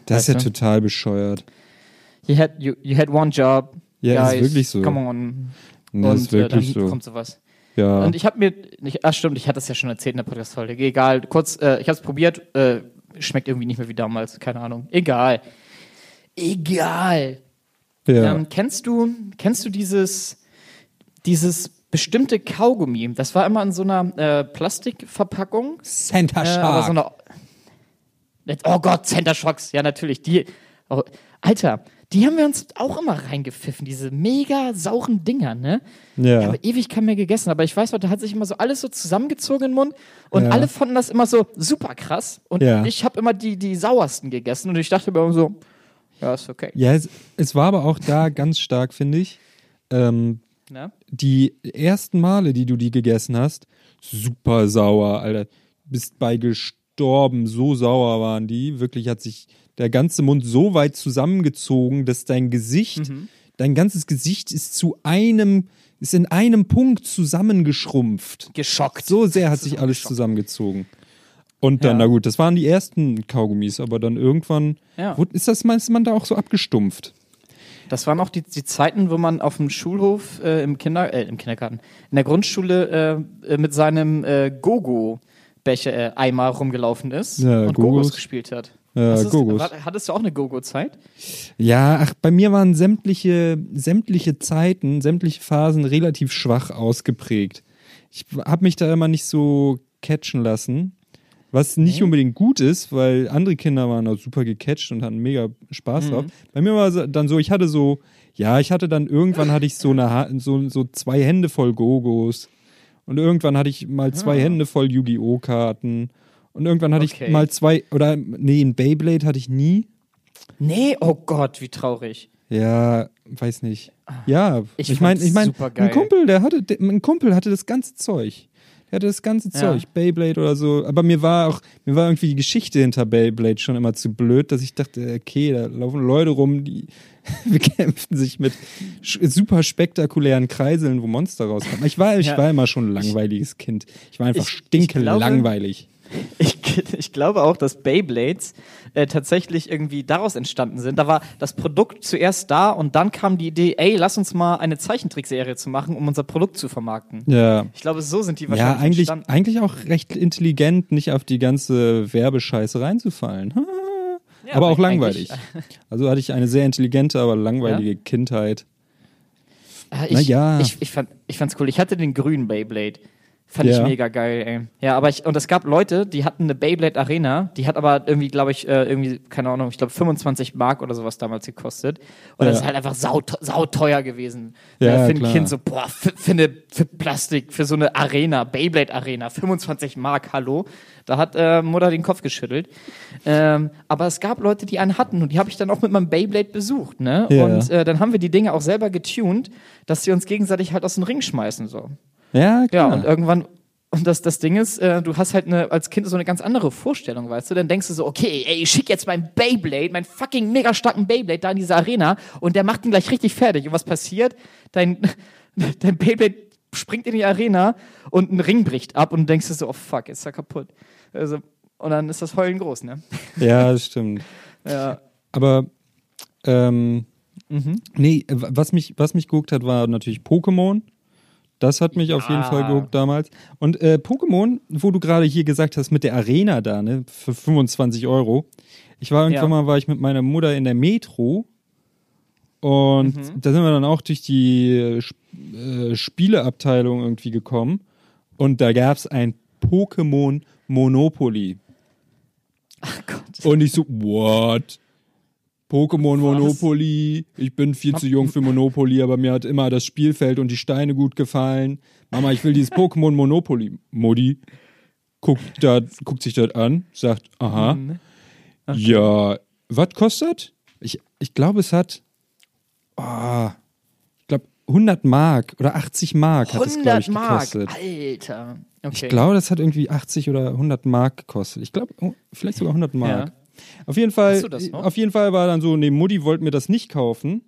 Das ist ja du? total bescheuert. You had, you, you had one job. Ja, ist guys, wirklich so. Come on. Ja, und ist wirklich äh, dann so. kommt sowas. Ja. Und ich habe mir, ich, ach stimmt, ich hatte das ja schon erzählt in der Podcast-Folge. Egal, kurz, äh, ich habe es probiert, äh, schmeckt irgendwie nicht mehr wie damals, keine Ahnung. Egal. Egal. ja. Ähm, kennst du, kennst du dieses, dieses bestimmte Kaugummi. Das war immer in so einer äh, Plastikverpackung. Santa Äh, Shark. so oh Gott, Center Shocks. Ja, natürlich. Die, oh, Alter, die haben wir uns auch immer reingepfiffen. Diese mega sauren Dinger, ne? Ja. Ich habe ewig keinen mehr gegessen, aber ich weiß noch, da hat sich immer so alles so zusammengezogen im Mund und Ja. alle fanden das immer so super krass. Und Ja. ich habe immer die, die sauersten gegessen und ich dachte mir immer so, ja, ist okay. ja, es, es war aber auch da ganz stark, finde ich. Ähm, die ersten Male, die du die gegessen hast, super sauer, Alter. Bist bei gestorben, so sauer waren die. Wirklich hat sich der ganze Mund so weit zusammengezogen, dass dein Gesicht, Mhm. dein ganzes Gesicht ist zu einem, ist in einem Punkt zusammengeschrumpft. Geschockt. So sehr hat sich alles geschockt. zusammengezogen. Und dann, Ja. na gut, das waren die ersten Kaugummis, aber dann irgendwann Ja. wurde- ist das ist man da auch so abgestumpft. Das waren auch die, die Zeiten, wo man auf dem Schulhof äh, im Kinder, äh, im Kindergarten, in der Grundschule äh, äh, mit seinem äh, Gogo-Becher, äh, Eimer rumgelaufen ist Ja, und Gogos. Gogos gespielt hat. Ja, du's- Gogos. war- Hattest du auch eine Gogo-Zeit? Ja, ach, bei mir waren sämtliche, sämtliche Zeiten, sämtliche Phasen relativ schwach ausgeprägt. Ich habe mich da immer nicht so catchen lassen, was nicht unbedingt gut ist, weil andere Kinder waren da super gecatcht und hatten mega Spaß drauf. Bei mir war es dann so, ich hatte so, ja, ich hatte dann irgendwann hatte ich so eine so, so zwei Hände voll Gogos und irgendwann hatte ich mal zwei Hände voll Yu-Gi-Oh Karten und irgendwann hatte Okay. ich mal zwei oder nee, ein Beyblade hatte ich nie. Nee, oh Gott, wie traurig. Ja, weiß nicht. Ja, Ich ich meine, ich meine, supergeil. ein Kumpel, der hatte, der, ein Kumpel hatte das ganze Zeug. Der hatte das ganze Ja. Zeug, Beyblade oder so. Aber mir war auch, mir war irgendwie die Geschichte hinter Beyblade schon immer zu blöd, dass ich dachte, okay, da laufen Leute rum, die bekämpfen sich mit super spektakulären Kreiseln, wo Monster rauskommen. Ich war, ich Ja. war immer schon ein langweiliges Kind. Ich war einfach Ich- ich glaube- langweilig. Ich, ich glaube auch, dass Beyblades äh, tatsächlich irgendwie daraus entstanden sind. Da war das Produkt zuerst da und dann kam die Idee, ey, lass uns mal eine Zeichentrickserie zu machen, um unser Produkt zu vermarkten. Ja. Ich glaube, so sind die Ja, wahrscheinlich eigentlich, entstanden. eigentlich auch recht intelligent, nicht auf die ganze Werbescheiße reinzufallen. Ja, aber auch langweilig. Also hatte ich eine sehr intelligente, aber langweilige Kindheit. Ah, ich, Na ja. ich, ich, fand, ich fand's cool. Ich hatte den grünen Beyblade. Fand Ja. ich mega geil, ey. Ja, aber ich, und es gab Leute, die hatten eine Beyblade Arena, die hat aber irgendwie, glaube ich, äh, irgendwie, keine Ahnung, ich glaube 25 Mark oder sowas damals gekostet. Und das Ja. ist halt einfach sau, sau gewesen. Ja, Ja, für ein klar. Kind so, boah, für, für, eine, für Plastik, für so eine Arena, Beyblade Arena, 25 Mark, hallo. Da hat äh, Mutter den Kopf geschüttelt. Ähm, aber es gab Leute, die einen hatten und die habe ich dann auch mit meinem Beyblade besucht, ne? Ja. Und äh, dann haben wir die Dinge auch selber getuned, dass sie uns gegenseitig halt aus dem Ring schmeißen, so. Ja, Ja, klar. und irgendwann, und das, das Ding ist, äh, du hast halt eine, als Kind so eine ganz andere Vorstellung, weißt du? Dann denkst du so, okay, ey, ich schick jetzt meinen Beyblade, meinen fucking mega starken Beyblade da in diese Arena und der macht ihn gleich richtig fertig. Und was passiert? Dein, dein Beyblade springt in die Arena und ein Ring bricht ab und du denkst dir so, oh fuck, ist er kaputt. Also, und dann ist das Heulen groß, ne? ja, das stimmt. Ja. Aber ähm, Mhm. nee, was mich, was mich geguckt hat, war natürlich Pokémon. Das hat mich auf jeden Ja. Fall geguckt damals. Und äh, Pokémon, wo du gerade hier gesagt hast, mit der Arena da, ne, für 25 Euro. Ich war irgendwann Ja. mal, war ich mit meiner Mutter in der Metro und Mhm. da sind wir dann auch durch die äh, äh, Spieleabteilung irgendwie gekommen und da gab es ein Pokémon Monopoly. Ach Gott. Und ich so, what? Pokémon? Monopoly. Ich bin viel zu jung für Monopoly, aber mir hat immer das Spielfeld und die Steine gut gefallen. Mama, ich will dieses Pokémon Monopoly. Modi guckt, da, guckt sich das an, sagt, aha. Mhm. Ja, was kostet? Ich, ich glaube, es hat, ah, ich glaube, 100 Mark oder 80 Mark hat es, glaube 100 ich, Mark, gekostet. Alter. Okay. Ich glaube, das hat irgendwie 80 oder 100 Mark gekostet. Ich glaube, oh, vielleicht sogar 100 Mark. Ja. Auf jeden Fall, auf jeden Fall war dann so, nee, Mutti wollte mir das nicht kaufen.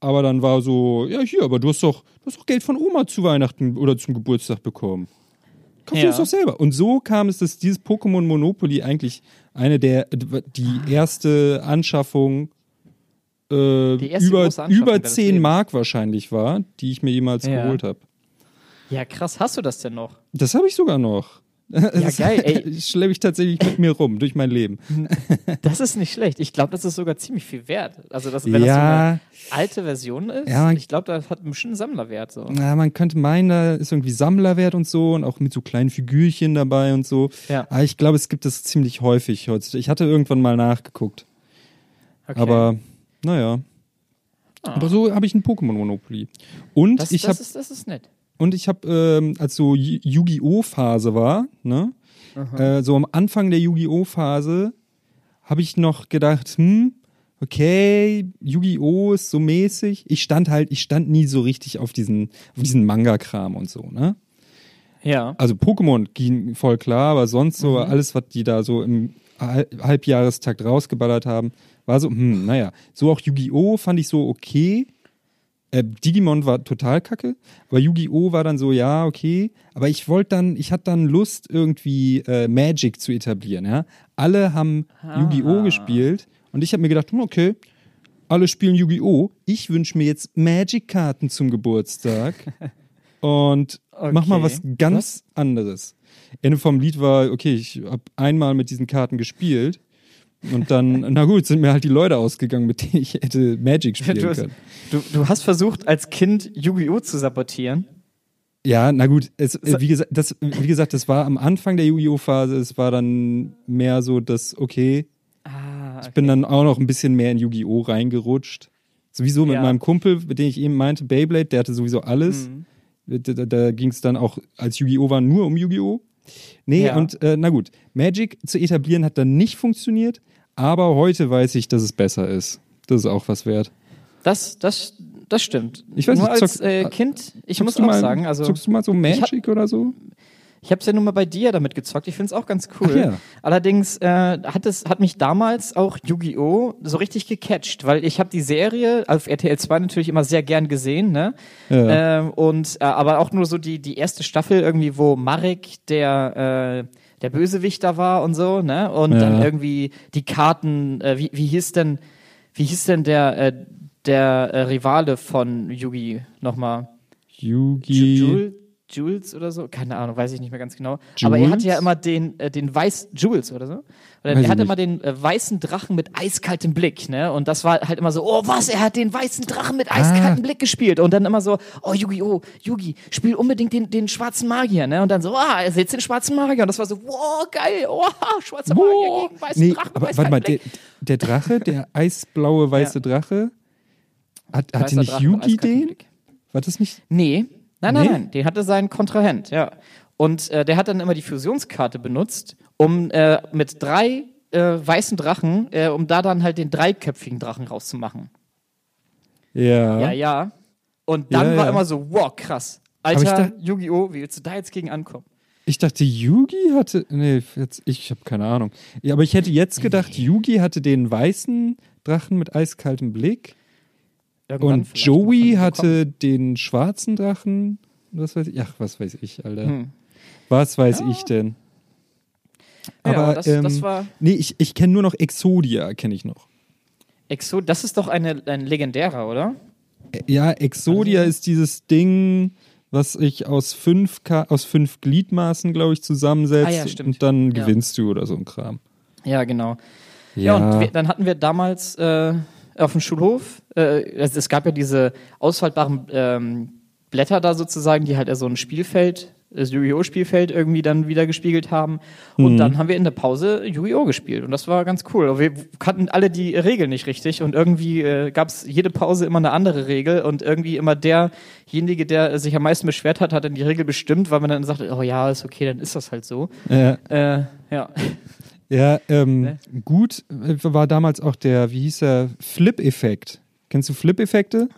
Aber dann war so, ja, hier, aber du hast doch, du hast doch Geld von Oma zu Weihnachten oder zum Geburtstag bekommen. Kauf dir Ja. das doch selber. Und so kam es, dass dieses Pokémon Monopoly eigentlich eine der, die erste Anschaffung äh, erste über, über deines 10 Lebens. Mark wahrscheinlich war, die ich mir jemals Ja. geholt habe. Ja, krass, hast du das denn noch? Das habe ich sogar noch. Das geil, ey. schleppe ich tatsächlich mit mir rum durch mein Leben. Das ist nicht schlecht. Ich glaube, das ist sogar ziemlich viel wert. Also, das, wenn das so Ja. eine alte Version ist, Ja, ich glaube, das hat einen Sammlerwert. So. Na, man könnte meinen, da ist irgendwie Sammlerwert und so und auch mit so kleinen Figürchen dabei und so. Ja. Aber ich glaube, es gibt das ziemlich häufig heutzutage. Ich hatte irgendwann mal nachgeguckt. Okay. Aber naja. Ah. Aber so habe ich ein Pokémon Monopoly. Und das, ich das, habe ist, das ist nett. Und ich habe ähm, als so Yu- Yu-Gi-Oh Phase war, ne? Äh, so am Anfang der Yu-Gi-Oh Phase habe ich noch gedacht, hm, okay, Yu-Gi-Oh ist so mäßig. Ich stand halt, ich stand nie so richtig auf diesen auf diesen Manga Kram und so, ne? Ja. Also Pokémon ging voll klar, aber sonst so alles, was die da so im Hal- Halbjahrestakt rausgeballert haben, war so, hm, naja. So auch Yu-Gi-Oh! fand ich so okay. Äh, Digimon war total kacke, aber Yu-Gi-Oh! war dann so, ja, okay. Aber ich wollte dann, ich hatte dann Lust, irgendwie äh, Magic zu etablieren, ja. Alle haben Yu-Gi-Oh! gespielt und ich habe mir gedacht, hm, okay, alle spielen Yu-Gi-Oh! Ich wünsche mir jetzt Magic-Karten zum Geburtstag und mach mal was Okay. ganz anderes. Ende vom Lied war, okay, ich habe einmal mit diesen Karten gespielt und dann, na gut, sind mir halt die Leute ausgegangen, mit denen ich hätte Magic spielen Du hast, können. du, du hast versucht, als Kind Yu-Gi-Oh! zu sabotieren. Ja, na gut, es, wie, gesagt, das, wie gesagt, das war am Anfang der Yu-Gi-Oh! Phase, es war dann mehr so das, okay, Ah, ich bin dann auch noch ein bisschen mehr in Yu-Gi-Oh! reingerutscht. Sowieso mit Ja. meinem Kumpel, mit dem ich eben meinte, Beyblade, der hatte sowieso alles. Mhm. Da, da, da ging es dann auch, als Yu-Gi-Oh! war, nur um Yu-Gi-Oh! Nee, Ja. und äh, na gut, Magic zu etablieren hat dann nicht funktioniert, aber heute weiß ich, dass es besser ist. Das ist auch was wert. Das, das, das stimmt. Ich weiß Nur nicht, als zock- äh, Kind, ich muss auch mal, sagen, also Zockst du mal so ich hab- Magic oder so? ich habe es ja nun mal bei dir damit gezockt. Ich finde es auch ganz cool. Ja. Allerdings äh, hat es hat mich damals auch Yu-Gi-Oh so richtig gecatcht, weil ich habe die Serie auf RTL 2 natürlich immer sehr gern gesehen, ne? Ja. Ähm, und äh, aber auch nur so die die erste Staffel irgendwie, wo Marek der äh, der Bösewichter war und so, ne? Und Ja. dann irgendwie die Karten, äh, wie, wie hieß denn, wie hieß denn der äh, der äh, Rivale von Yugi nochmal? Yugi. Jules, Jules oder so? Keine Ahnung, weiß ich nicht mehr ganz genau. Aber er hatte ja Jules? immer den, äh, den weiß, Jules oder so? Weiß er hatte immer den äh, weißen Drachen mit eiskaltem Blick, ne? Und das war halt immer so, oh was, er hat den weißen Drachen mit eiskaltem Ah. Blick gespielt. Und dann immer so, oh Yu-Gi-Oh, Yugi, spiel unbedingt den, den schwarzen Magier, ne? Und dann so, ah, er setzt den schwarzen Magier. Und das war so, wow, geil, oh, schwarzer Magier gegen weißen Nee, Drachen aber warte mal, der, der Drache, der eisblaue weiße Drache, hat, hatte nicht Drache mit Yugi den? Blick. War das nicht? Nee, nein, nein, Nee? nein. Den hatte sein Kontrahent, ja. Und äh, der hat dann immer die Fusionskarte benutzt, um äh, mit drei äh, weißen Drachen, äh, um da dann halt den dreiköpfigen Drachen rauszumachen. Ja. Ja, ja. Und dann Ja, war ja. immer so, wow, krass. ich Alter, Yu-Gi-Oh!, wie willst du da jetzt gegen ankommen? Ich dachte, Yugi hatte. Nee, jetzt, ich habe keine Ahnung. Ja, aber ich hätte jetzt gedacht, Yugi hatte den weißen Drachen mit eiskaltem Blick Irgendwann und Joey hatte den schwarzen Drachen. Was weiß ich? Ach, was weiß ich, Alter. Hm. Was weiß ich denn? Ja, Aber aber das, ähm, das war nee, ich, ich kenne nur noch Exodia, kenne ich noch. Exo, das ist doch eine, ein legendärer, oder? Ja, Exodia ist dieses Ding, was ich aus fünf, Ka aus fünf Gliedmaßen, glaube ich, zusammensetzt Ah ja, stimmt. und dann Ja. gewinnst du oder so ein Kram. Ja, genau. Ja, und wir, dann hatten wir damals äh, auf dem Schulhof, äh, es, es gab ja diese ausfaltbaren ähm, Blätter da sozusagen, die halt so ein Spielfeld, das Yu-Gi-Oh! Spielfeld irgendwie dann wieder gespiegelt haben. Und dann haben wir in der Pause Yu-Gi-Oh! gespielt und das war ganz cool. Wir kannten alle die Regeln nicht richtig und irgendwie äh, gab es jede Pause immer eine andere Regel und irgendwie immer derjenige, der sich am meisten beschwert hat, hat dann die Regel bestimmt, weil man dann sagte, oh ja, ist okay, dann ist das halt so. Ja, Äh, ja. ja ähm, Ne? gut äh, war damals auch der, wie hieß der, Flip-Effekt. Kennst du Flip-Effekte?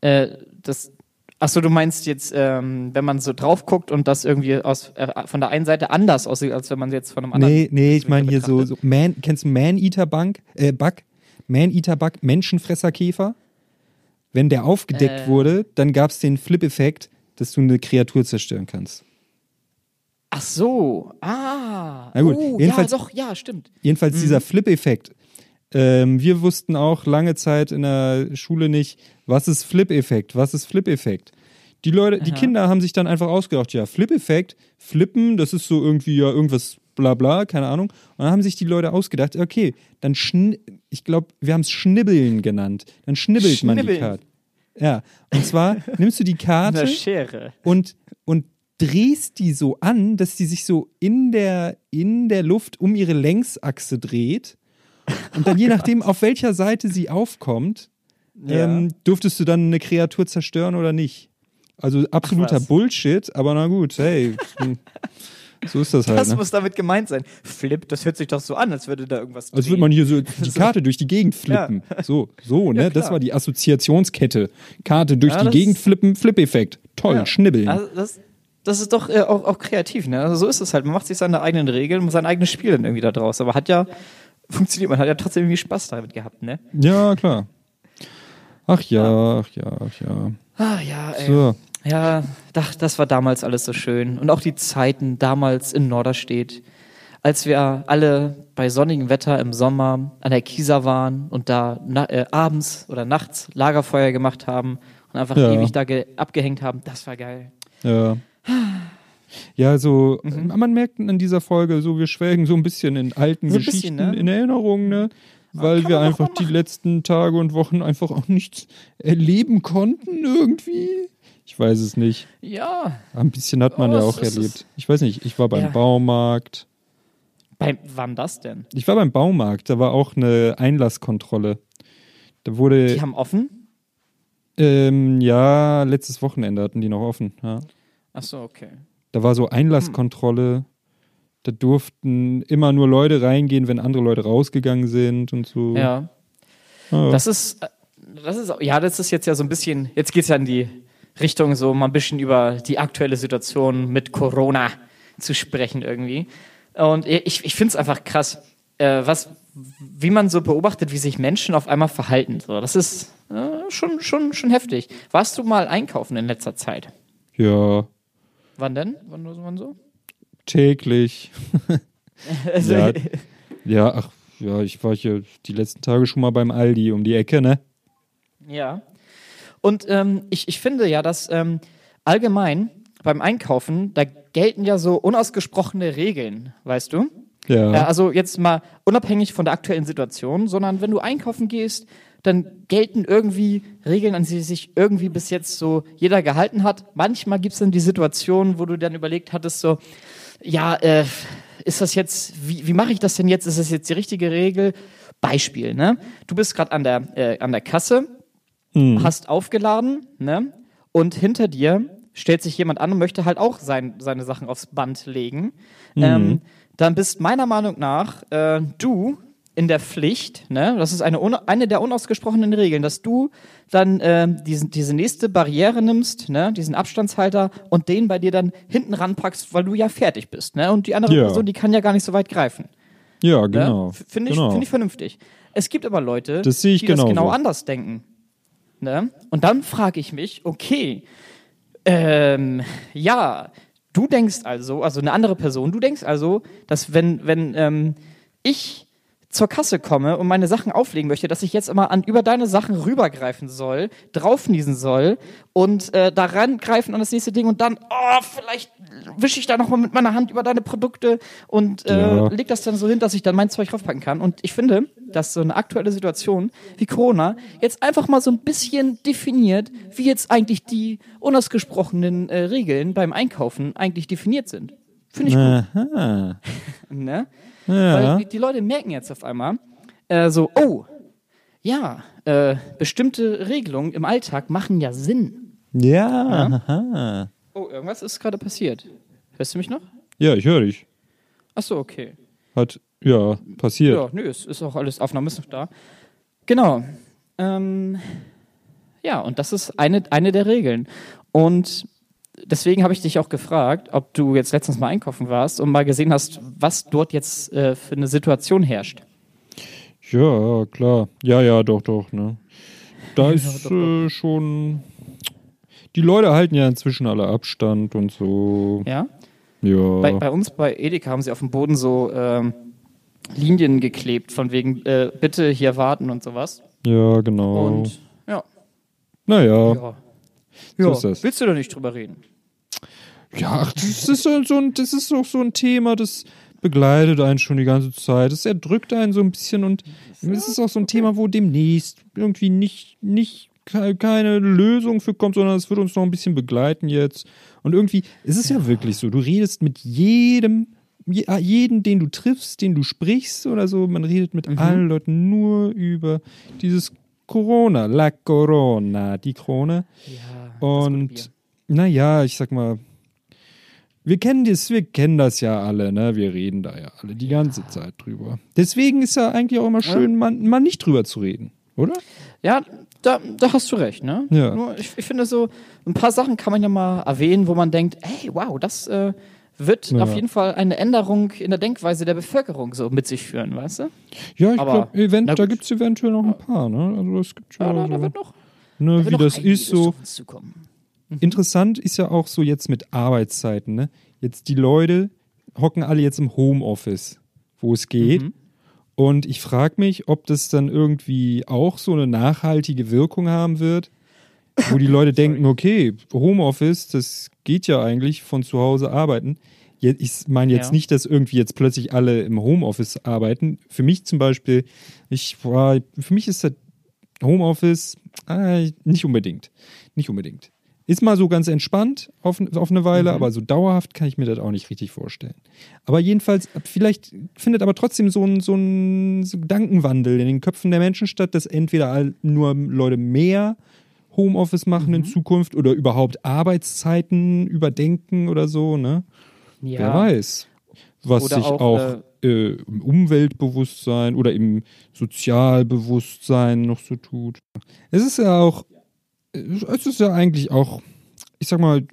Äh, das. Achso, du meinst jetzt, ähm, wenn man so drauf guckt und das irgendwie aus, äh, von der einen Seite anders aussieht, als wenn man jetzt von einem anderen. Nee, nee, ich meine hier so, so Man, kennst du Man-Eater-Bug? Äh, Bug? Man-Eater-Bug, Menschenfresserkäfer? Wenn der aufgedeckt Äh. wurde, dann gab es den Flip-Effekt, dass du eine Kreatur zerstören kannst. Ach so, ah. Na gut, oh, jedenfalls- ja, doch, ja, stimmt. Jedenfalls dieser Flip-Effekt. Ähm, wir wussten auch lange Zeit in der Schule nicht, was ist Flip-Effekt, was ist Flip-Effekt. Die Leute, die Aha. Kinder haben sich dann einfach ausgedacht, ja, Flip-Effekt, Flippen, das ist so irgendwie ja irgendwas bla bla, keine Ahnung. Und dann haben sich die Leute ausgedacht, okay, dann schn ich glaube, wir haben es Schnibbeln genannt. Dann schnibbelt man die Schnibbeln. Karte. Ja, und zwar nimmst du die Karte und, und drehst die so an, dass die sich so in der, in der Luft um ihre Längsachse dreht. Und dann je nachdem, auf welcher Seite sie aufkommt, Ja. ähm, durftest du dann eine Kreatur zerstören oder nicht. Also absoluter was. Bullshit, aber na gut, hey, so ist das halt. Das ne? muss damit gemeint sein. Flip, das hört sich doch so an, als würde da irgendwas Als würde man hier so die Karte durch die Gegend flippen. So, so, ne? Ja, das war die Assoziationskette. Karte durch Ja, die Gegend flippen, Flip-Effekt. Toll, Ja. schnibbeln. Also das, das ist doch äh, auch, auch kreativ, ne? Also so ist es halt. Man macht sich seine eigenen Regeln und sein eigenes Spiel dann irgendwie da draus. Aber hat ja funktioniert, man hat ja trotzdem irgendwie Spaß damit gehabt, ne? Ja, klar. Ach ja, ach ja, ach ja. Ah ja, ey. So. Ja, ach, das war damals alles so schön. Und auch die Zeiten damals in Norderstedt, als wir alle bei sonnigem Wetter im Sommer an der Kieser waren und da na, äh, abends oder nachts Lagerfeuer gemacht haben und einfach Ja. ewig da ge abgehängt haben, das war geil. Ja. Ja, so, Mhm. man merkt an dieser Folge, so, wir schwelgen so ein bisschen in alten So ein bisschen, Geschichten, ne? in Erinnerungen, ne? Weil wir einfach die letzten Tage und Wochen einfach auch nichts erleben konnten, irgendwie. Ich weiß es nicht. Ja. Ein bisschen hat man Oh, ja auch erlebt. Ich weiß nicht, ich war beim Ja. Baumarkt. Bei, wann das denn? Ich war beim Baumarkt, da war auch eine Einlasskontrolle. Da wurde, Die haben offen? ähm, ja, letztes Wochenende hatten die noch offen. Ja. Ach so, okay. Da war so Einlasskontrolle. Da durften immer nur Leute reingehen, wenn andere Leute rausgegangen sind und so. Ja. Ja. Das ist, das ist, ja, das ist jetzt ja so ein bisschen, jetzt geht es ja in die Richtung, so mal ein bisschen über die aktuelle Situation mit Corona zu sprechen irgendwie. Und ich, ich finde es einfach krass, äh, was, wie man so beobachtet, wie sich Menschen auf einmal verhalten. So, das ist äh, schon, schon, schon heftig. Warst du mal einkaufen in letzter Zeit? ja, Wann denn? Wann, wann so? täglich. Also, Ja. Ja, ach, ja, ich war hier die letzten Tage schon mal beim Aldi um die Ecke, ne? Ja. Und ähm, ich, ich finde ja, dass ähm, allgemein beim Einkaufen, da gelten ja so unausgesprochene Regeln, weißt du? Ja. Ja, also jetzt mal unabhängig von der aktuellen Situation, sondern wenn du einkaufen gehst, dann gelten irgendwie Regeln, an die sich irgendwie bis jetzt so jeder gehalten hat. Manchmal gibt es dann die Situation, wo du dann überlegt hattest, so, ja, äh, ist das jetzt, wie, wie mache ich das denn jetzt? Ist das jetzt die richtige Regel? Beispiel, ne? Du bist gerade an der, äh, an der Kasse, hast aufgeladen, ne? Und hinter dir stellt sich jemand an und möchte halt auch sein, seine Sachen aufs Band legen. Ähm, dann bist meiner Meinung nach äh, du in der Pflicht, ne? Das ist eine, eine der unausgesprochenen Regeln, dass du dann ähm, diesen, diese nächste Barriere nimmst, ne? Diesen Abstandshalter und den bei dir dann hinten ranpackst, weil du ja fertig bist, ne? Und die andere Ja. Person, die kann ja gar nicht so weit greifen. ja, Ne? genau. F- Finde ich, genau. find ich vernünftig. Es gibt aber Leute, Das die das genauso. genau anders denken. Ne? Und dann frage ich mich, okay, ähm, ja, du denkst also, also eine andere Person, du denkst also, dass wenn, wenn ähm, ich zur Kasse komme und meine Sachen auflegen möchte, dass ich jetzt immer an über deine Sachen rübergreifen soll, draufniesen soll und äh, da rangreifen an das nächste Ding und dann, oh, vielleicht wische ich da nochmal mit meiner Hand über deine Produkte und äh, Ja. leg das dann so hin, dass ich dann mein Zeug draufpacken kann. Und ich finde, dass so eine aktuelle Situation wie Corona jetzt einfach mal so ein bisschen definiert, wie jetzt eigentlich die unausgesprochenen äh, Regeln beim Einkaufen eigentlich definiert sind. Finde ich gut. Ne? Ja. Weil die, Leute merken jetzt auf einmal äh, so, oh, ja, äh, bestimmte Regelungen im Alltag machen ja Sinn. Ja. Aha. Oh, irgendwas ist gerade passiert. Hörst du mich noch? Ja, ich höre dich. Ach so, okay. Hat, ja, passiert. Ja, nö, es ist auch alles, Aufnahme ist noch da. Genau. Ähm, ja, und das ist eine, eine der Regeln. Und deswegen habe ich dich auch gefragt, ob du jetzt letztens mal einkaufen warst und mal gesehen hast, was dort jetzt äh, für eine Situation herrscht. Ja, klar. Ja, ja, doch, doch, ne. Da ist äh, schon. Die Leute halten ja inzwischen alle Abstand und so. Ja? Ja. Bei, bei uns bei Edeka haben sie auf dem Boden so ähm, Linien geklebt, von wegen, äh, bitte hier warten und sowas. ja, genau. Und ja, naja. ja. So das. Willst du doch nicht drüber reden? Ja, ach, das ist so so ein, das ist auch so ein Thema, das begleitet einen schon die ganze Zeit. Das erdrückt einen so ein bisschen und es ist auch so ein Thema, wo demnächst irgendwie nicht, nicht ke- keine Lösung für kommt, sondern es wird uns noch ein bisschen begleiten jetzt. Und irgendwie, es ist ja, wirklich so, du redest mit jedem, je- ah, jeden, den du triffst, den du sprichst oder so, man redet mit allen Leuten nur über dieses Corona, la Corona, die Krone. Ja. Und naja, ich sag mal, wir kennen das, wir kennen das ja alle, ne? Wir reden da ja alle die ganze Zeit drüber. Deswegen ist ja eigentlich auch immer schön, mal, mal nicht drüber zu reden, oder? Ja, da, da hast du recht, ne? Ja. Nur ich, ich finde so, ein paar Sachen kann man ja mal erwähnen, wo man denkt, hey, wow, das äh, wird Ja. auf jeden Fall eine Änderung in der Denkweise der Bevölkerung so mit sich führen, weißt du? Ja, ich glaube, da gibt es eventuell noch ein paar, ne? Also es gibt schon Ja, da, so, da wird noch, ne, da wird wie noch das ist so. zukommen. Interessant ist ja auch so jetzt mit Arbeitszeiten, ne? Jetzt die Leute hocken alle jetzt im Homeoffice, wo es geht. Mhm. Und ich frage mich, ob das dann irgendwie auch so eine nachhaltige Wirkung haben wird, wo die Leute denken, okay, Homeoffice, das geht ja eigentlich von zu Hause arbeiten. Ich meine jetzt Ja. nicht, dass irgendwie jetzt plötzlich alle im Homeoffice arbeiten. Für mich zum Beispiel, ich war, für mich ist das Homeoffice äh, nicht unbedingt. Nicht unbedingt. Ist mal so ganz entspannt auf, auf eine Weile, aber so dauerhaft kann ich mir das auch nicht richtig vorstellen. Aber jedenfalls, vielleicht findet aber trotzdem so ein, so ein Gedankenwandel in den Köpfen der Menschen statt, dass entweder nur Leute mehr Homeoffice machen in Zukunft oder überhaupt Arbeitszeiten überdenken oder so, ne? Ja. Wer weiß. Was Oder sich auch, auch, äh, im Umweltbewusstsein oder im Sozialbewusstsein noch so tut. Es ist ja auch, es ist ja eigentlich auch, ich sag mal,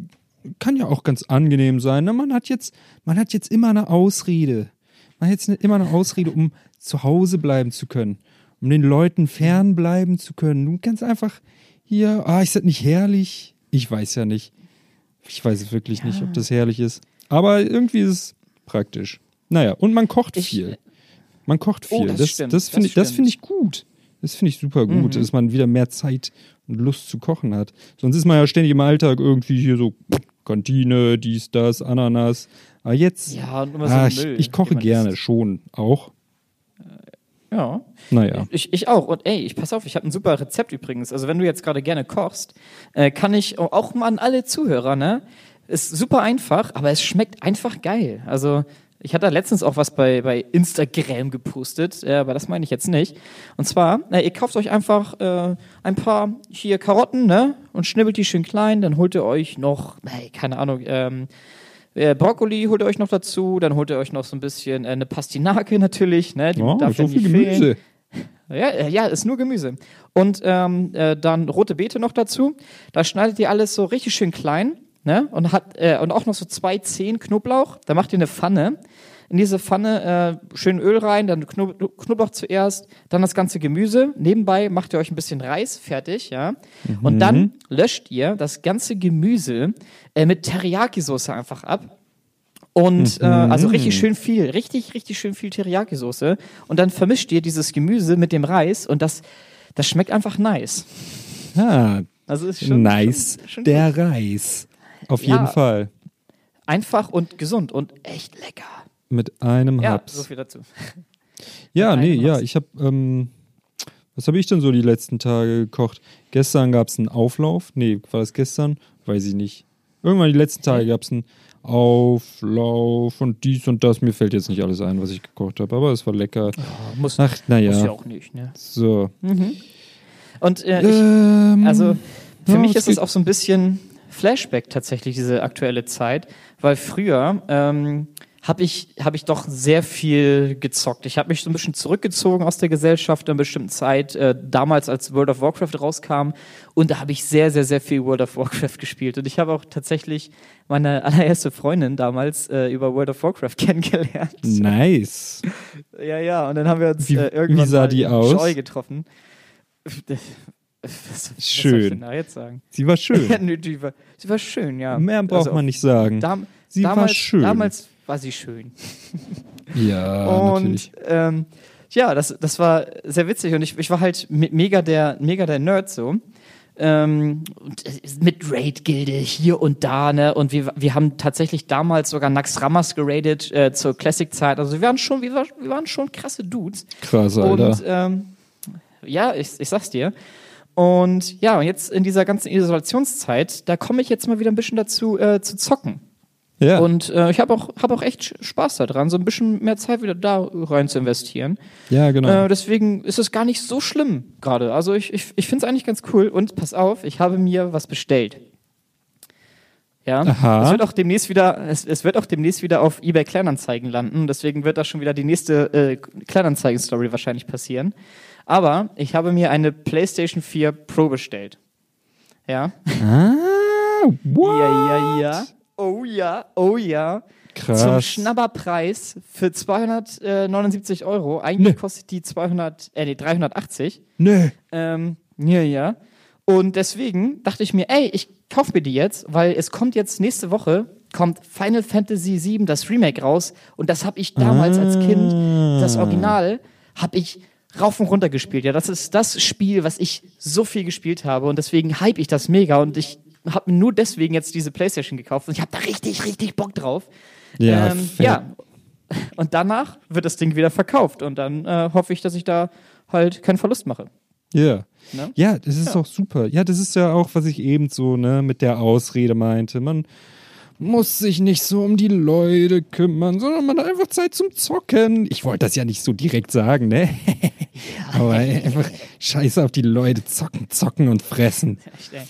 kann ja auch ganz angenehm sein. Ne? Man hat jetzt, man hat jetzt immer eine Ausrede. Man hat jetzt immer eine Ausrede, um zu Hause bleiben zu können, um den Leuten fernbleiben zu können. Du kannst einfach hier, ah, ist das nicht herrlich? Ich weiß ja nicht. Ich weiß es wirklich nicht, ob das herrlich ist. Aber irgendwie ist es praktisch. Naja, und man kocht Ich- viel. Man kocht viel. Oh, das das das finde ich, das finde ich gut. Das finde ich super gut, Mhm. dass man wieder mehr Zeit und Lust zu kochen hat. Sonst ist man ja ständig im Alltag irgendwie hier so Kantine, dies, das, Ananas. Aber jetzt, Ja, so ah, ich, ich koche gerne schon auch. Ja. Naja. Ich, ich auch. Und ey, ich pass auf, ich habe ein super Rezept übrigens. Also wenn du jetzt gerade gerne kochst, äh, kann ich auch mal an alle Zuhörer, ne? Ist super einfach, aber es schmeckt einfach geil. Also ich hatte letztens auch was bei, bei Instagram gepostet, äh, aber das meine ich jetzt nicht. Und zwar, na, ihr kauft euch einfach äh, ein paar hier Karotten, ne? Und schnibbelt die schön klein, dann holt ihr euch noch, ey, keine Ahnung, ähm, äh, Brokkoli holt ihr euch noch dazu, dann holt ihr euch noch so ein bisschen äh, eine Pastinake natürlich, ne? Die Oh, darf so ja viel fehlen. Gemüse. Ja, äh, ja, ist nur Gemüse. Und ähm, äh, dann rote Beete noch dazu. Da schneidet ihr alles so richtig schön klein. Ne? Und, hat, äh, und auch noch so zwei Zehen Knoblauch. Da macht ihr eine Pfanne. In diese Pfanne äh, schön Öl rein, dann Knob Knoblauch zuerst, dann das ganze Gemüse. Nebenbei macht ihr euch ein bisschen Reis fertig, ja. Und dann löscht ihr das ganze Gemüse äh, mit Teriyaki-Soße einfach ab. Und äh, also richtig schön viel, richtig, richtig schön viel Teriyaki-Soße. Und dann vermischt ihr dieses Gemüse mit dem Reis und das, das schmeckt einfach nice. Ah, Also ist schon nice. Schon, schon Der gut. Reis. Auf Ja. jeden Fall. einfach und gesund und echt lecker. Mit einem Ja, Haps. so viel dazu. Ja, nee, einem ja, ich habe, ähm, was habe ich denn so die letzten Tage gekocht? Gestern gab es einen Auflauf. Nee, war das gestern? Weiß ich nicht. Irgendwann die letzten Tage gab es einen Auflauf und dies und das. Mir fällt jetzt nicht alles ein, was ich gekocht habe, aber es war lecker. Muss, Ach, naja. muss ja auch nicht, ne? So. Und äh, ich, Ähm, Also für Ja, mich ist es auch so ein bisschen Flashback tatsächlich, diese aktuelle Zeit, weil früher ähm, habe ich, hab ich doch sehr viel gezockt. Ich habe mich so ein bisschen zurückgezogen aus der Gesellschaft in einer bestimmten Zeit, äh, damals als World of Warcraft rauskam und da habe ich sehr, sehr, sehr viel World of Warcraft gespielt und ich habe auch tatsächlich meine allererste Freundin damals äh, über World of Warcraft kennengelernt. nice. Ja, ja, und dann haben wir uns äh, irgendwann wie sah die aus? Joy getroffen. Was, was soll ich Schön. Sie war Ja, schön. nö, die war, sie war schön, ja. Mehr braucht Also, man nicht sagen. Dam Sie war damals, schön. Damals war sie schön. ja, und natürlich. ähm, ja, das, das war sehr witzig und ich, ich war halt me- mega der, mega der Nerd so. Ähm, und äh, mit Raid-Gilde hier und da, ne? Und wir, wir haben tatsächlich damals sogar Nax Ramas geradet äh, zur Classic-Zeit. Also wir waren schon, wir, war, wir waren schon krasse Dudes. Krass, Alter. Und ähm, ja, ich, ich sag's dir. Und ja, und jetzt in dieser ganzen Isolationszeit, da komme ich jetzt mal wieder ein bisschen dazu äh, zu zocken. Ja. Und äh, ich habe auch, hab auch echt Spaß daran, so ein bisschen mehr Zeit wieder da rein zu investieren. ja, genau. Äh, deswegen ist es gar nicht so schlimm gerade. Also ich, ich, ich finde es eigentlich ganz cool. Und pass auf, ich habe mir was bestellt. Ja, Aha. es wird auch demnächst wieder, es, es wird auch demnächst wieder auf eBay Kleinanzeigen landen. Deswegen wird da schon wieder die nächste äh, Kleinanzeigen-Story wahrscheinlich passieren. Aber ich habe mir eine PlayStation 4 Pro bestellt. Ja. ah, what? Ja, ja, ja. Oh ja, oh ja. Zum Krass. Schnabberpreis für 279 Euro. Eigentlich Nee. kostet die 200, äh, nee, 380. Nö. Ähm, ja, ja. Und deswegen dachte ich mir, ey, ich kaufe mir die jetzt, weil es kommt jetzt nächste Woche, kommt Final Fantasy VII, das Remake raus. Und das habe ich damals als Kind, das Original, habe ich rauf und runter gespielt. Ja, das ist das Spiel, was ich so viel gespielt habe. Und deswegen hype ich das mega. Und ich habe mir nur deswegen jetzt diese Playstation gekauft. Und ich habe da richtig, richtig Bock drauf. Ja, ähm, ja. Und danach wird das Ding wieder verkauft. Und dann äh, hoffe ich, dass ich da halt keinen Verlust mache. Ja. Ne? Ja, das ist Ja. doch super. Ja, das ist ja auch, was ich eben so, ne, mit der Ausrede meinte. Man muss sich nicht so um die Leute kümmern, sondern man hat einfach Zeit zum Zocken. Ich wollte das ja nicht so direkt sagen, ne? Aber einfach scheiße auf die Leute, zocken, zocken und fressen. Ey.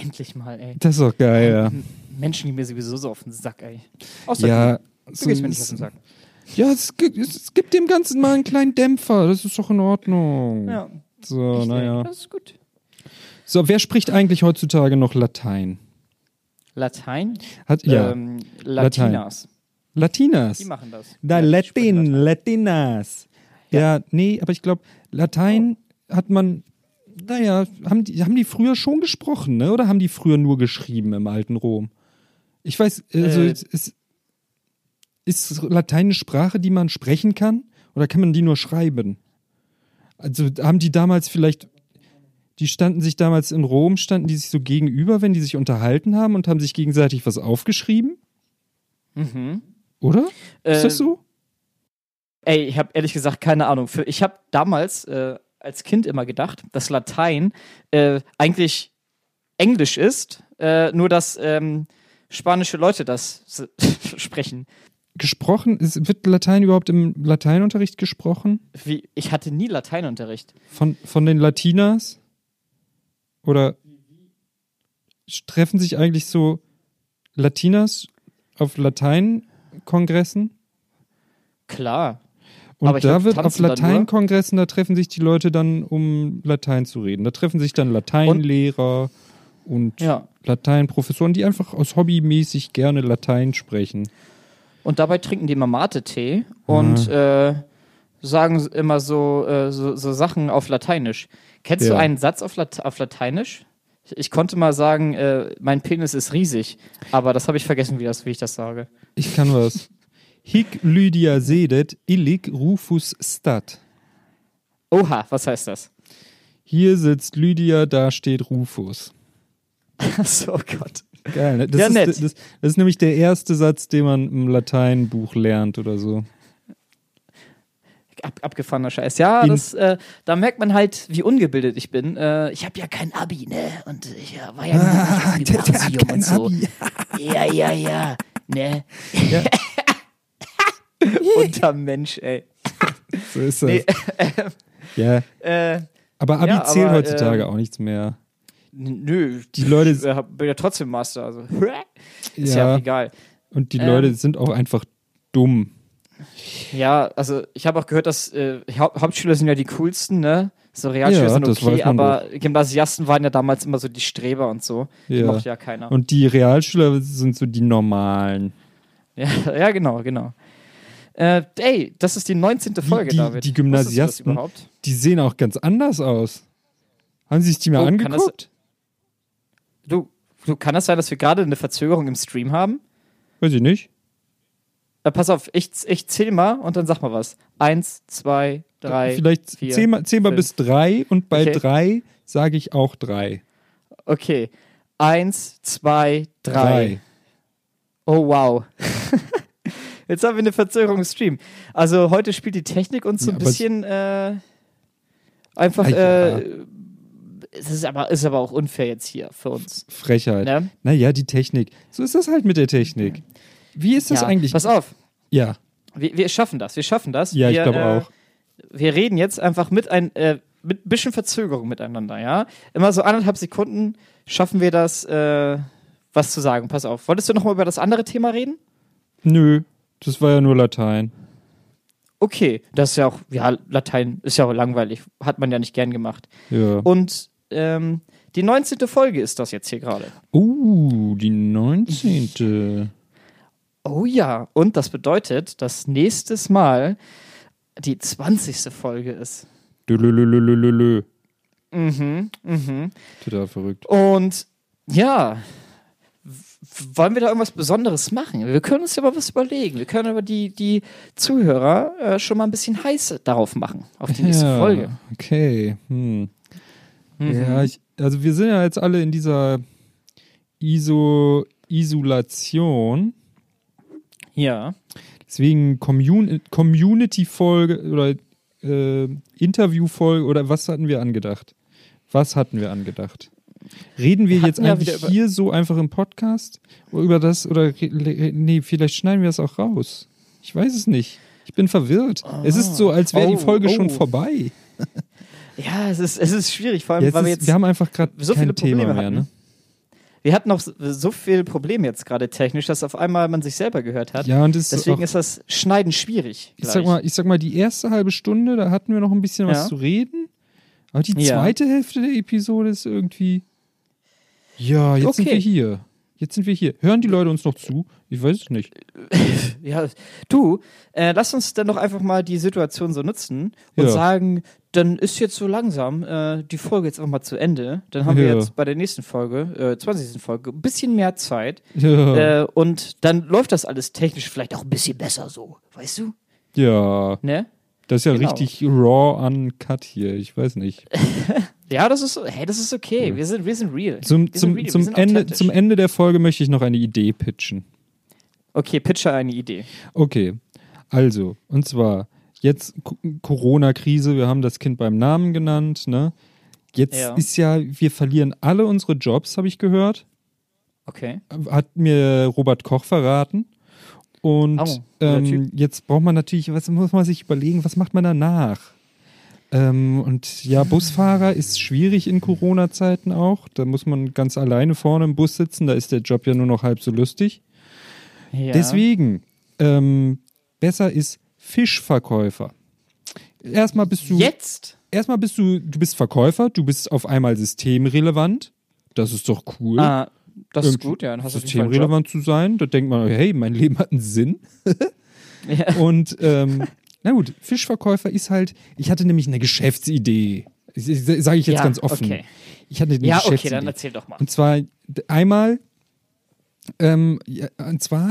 Endlich mal, ey. Das ist doch geil, ja. Menschen gehen mir sowieso so auf den Sack, ey. Außer Ja, du. Du gehst mir nicht auf den Sack. ja es, gibt, es gibt dem Ganzen mal einen kleinen Dämpfer. Das ist doch in Ordnung. Ja. So, naja. Das ist gut. So, wer spricht eigentlich heutzutage noch Latein? Latein? Hat, ja, Ähm, Latinas. Latinas. Die machen das. Da Ja, Latin, Latein. Latinas. Ja. nee, aber ich glaube, Latein hat man, naja, haben die, haben die früher schon gesprochen, ne? Oder haben die früher nur geschrieben im alten Rom? Ich weiß, also Äh. ist, ist Latein eine Sprache, die man sprechen kann? Oder kann man die nur schreiben? Also haben die damals vielleicht, die standen sich damals in Rom, standen die sich so gegenüber, wenn die sich unterhalten haben und haben sich gegenseitig was aufgeschrieben? Mhm. Oder? Ist Äh, das so? Ey, ich habe ehrlich gesagt keine Ahnung. Für, ich habe damals äh, als Kind immer gedacht, dass Latein äh, eigentlich Englisch ist, äh, nur dass ähm, spanische Leute das sprechen. gesprochen? Ist, wird Latein überhaupt im Lateinunterricht gesprochen? Wie, ich hatte nie Lateinunterricht. Von, von den Latinas? Oder treffen sich eigentlich so Latinas auf Latein-Kongressen? Klar. Und Aber da wird auf? Latein-Kongressen, da treffen sich die Leute dann, um Latein zu reden. Da treffen sich dann Lateinlehrer und, Ja. Lateinprofessoren, die einfach aus hobbymäßig gerne Latein sprechen. Und dabei trinken die immer Mate-Tee und äh, sagen immer so, äh, so, so Sachen auf Lateinisch. Kennst du Ja. einen Satz auf, Lat auf Lateinisch? Ich, ich konnte mal sagen, äh, mein Penis ist riesig, aber das habe ich vergessen, wie, das, wie ich das sage. Ich kann was. Hic Lydia sedet, illic Rufus stat. Oha, was heißt das? Hier sitzt Lydia, da steht Rufus. Achso, oh Gott. Geil, ne? Das, Ja, ist, nett. Das, das ist nämlich der erste Satz, den man im Lateinbuch lernt oder so. Ab, abgefahrener Scheiß. Ja, das, äh, da merkt man halt, wie ungebildet ich bin. Äh, ich habe ja kein Abi, ne? Und ich äh, war ja Ah, nicht auf dem Gymnasium und so. Ja, ja, ja. Ne? Unter Mensch, ey. So ist das. Nee, Ja, äh, aber Abi Ja, zählt aber, heutzutage ähm, auch nichts mehr. nö. Die Leute- Ich äh, bin ja trotzdem Master, also. Ist ja, Ja, egal. und die ähm, Leute sind auch einfach dumm. Ja, also ich habe auch gehört, dass äh, Haupt Hauptschüler sind ja die coolsten, ne? So Realschüler Ja, sind okay, aber Gymnasiasten waren ja damals immer so die Streber und so. Die Ja. mochte ja keiner. Und die Realschüler sind so die normalen. ja, ja, genau, genau. Äh, ey, das ist die 19. Folge, die- David. die Gymnasiasten- überhaupt? Die sehen auch ganz anders aus. Haben Sie sich die mal Oh, kann das- angeguckt? Du, du, kann das sein, dass wir gerade eine Verzögerung im Stream haben? Weiß ich nicht. Äh, pass auf, ich, ich zähl mal und dann sag mal was. Eins, zwei, drei. Vielleicht vier, zehn mal, zehn mal bis drei und bei Okay. drei sage ich auch drei. Okay. Eins, zwei, drei. Drei. Oh, wow. Jetzt haben wir eine Verzögerung im Stream. Also heute spielt die Technik uns so Ja, ein es- bisschen äh, einfach. Ja. Äh, es ist aber, ist aber auch unfair jetzt hier für uns. Frechheit. Ne? Naja, die Technik. So ist das halt mit der Technik. Wie ist das ja, eigentlich? Pass auf, Ja, wir, wir schaffen das. Wir schaffen das. ja, ich wir, glaube äh, auch. Wir reden jetzt einfach mit ein äh, mit bisschen Verzögerung miteinander, ja. Immer so anderthalb Sekunden schaffen wir das, äh, was zu sagen. Pass auf. Wolltest du noch mal über das andere Thema reden? Nö, das war ja nur Latein. Okay, das ist ja auch, ja, Latein ist ja auch langweilig. Hat man ja nicht gern gemacht. Ja. Und ähm, die 19. Folge ist das jetzt hier gerade. Uh, die 19. Oh ja, und das bedeutet, dass nächstes Mal die 20. Folge ist. Dülülülülülülü. Mhm, mhm. Total verrückt. Und ja, wollen wir da irgendwas Besonderes machen? Wir können uns ja mal was überlegen. Wir können aber die, die Zuhörer äh, schon mal ein bisschen heiß darauf machen, auf die nächste ja, Folge. Okay. Hm. Mhm. Ja, ich, also wir sind ja jetzt alle in dieser Iso Isolation. Ja. Deswegen Commun Community-Folge oder äh, Interview-Folge oder was hatten wir angedacht? Was hatten wir angedacht? Reden wir Wir jetzt ja eigentlich über- hier so einfach im Podcast über das oder nee, vielleicht schneiden wir das auch raus. Ich weiß es nicht. Ich bin verwirrt. Es ist so, als wäre Oh, die Folge schon oh. vorbei. Ja, es ist, es ist schwierig, vor allem, Jetzt weil wir ist, jetzt. wir haben einfach gerade so kein viele Thema Probleme mehr. hatten. Ne? Wir hatten noch so, viel Probleme jetzt gerade technisch, dass auf einmal man sich selber gehört hat. Ja, und Deswegen ist das Schneiden schwierig. ich sag mal, ich sag mal, die erste halbe Stunde, da hatten wir noch ein bisschen was Ja. zu reden. Aber die Ja. zweite Hälfte der Episode ist irgendwie. Ja, jetzt sind Okay. wir hier. Jetzt sind wir hier. Hören die Leute uns noch zu? Ich weiß es nicht. Ja, du, äh, lass uns dann doch einfach mal die Situation so nutzen und Ja. sagen, dann ist jetzt so langsam äh, die Folge jetzt einfach mal zu Ende. Dann haben wir Ja. jetzt bei der nächsten Folge, äh, 20. Folge, ein bisschen mehr Zeit. Ja. Äh, und dann läuft das alles technisch vielleicht auch ein bisschen besser so, weißt du? ja. Ne? Das ist ja Genau. richtig raw uncut hier. Ich weiß nicht. Ja, das ist, hey, das ist okay. Wir sind, wir sind real. Zum, wir zum, real. zum, Ende, zum Ende der Folge möchte ich noch eine Idee pitchen. Okay, Pitcher eine Idee. Okay, also, und zwar jetzt Corona-Krise, wir haben das Kind beim Namen genannt, ne? Jetzt Ja. ist ja, wir verlieren alle unsere Jobs, habe ich gehört. Okay. Hat mir Robert Koch verraten. Und Oh, ähm, jetzt braucht man natürlich, was muss man sich überlegen, was macht man danach? Ähm, und ja, Busfahrer ist schwierig in Corona-Zeiten auch. Da muss man ganz alleine vorne im Bus sitzen, da ist der Job ja nur noch halb so lustig. Ja. Deswegen, ähm, besser ist Fischverkäufer. Erstmal bist du, Jetzt? erstmal bist du, du bist Verkäufer, du bist auf einmal systemrelevant. Das ist doch cool. Ah, das ist Irgendwie gut, ja. Dann hast systemrelevant zu sein. Da denkt man, hey, mein Leben hat einen Sinn. Ja. Und ähm, na gut, Fischverkäufer ist halt, ich hatte nämlich eine Geschäftsidee. Sage ich jetzt Ja, ganz offen. okay. Ich hatte eine Ja, okay, Geschäftsidee. dann erzähl doch mal. Und zwar einmal, ähm, ja, und zwar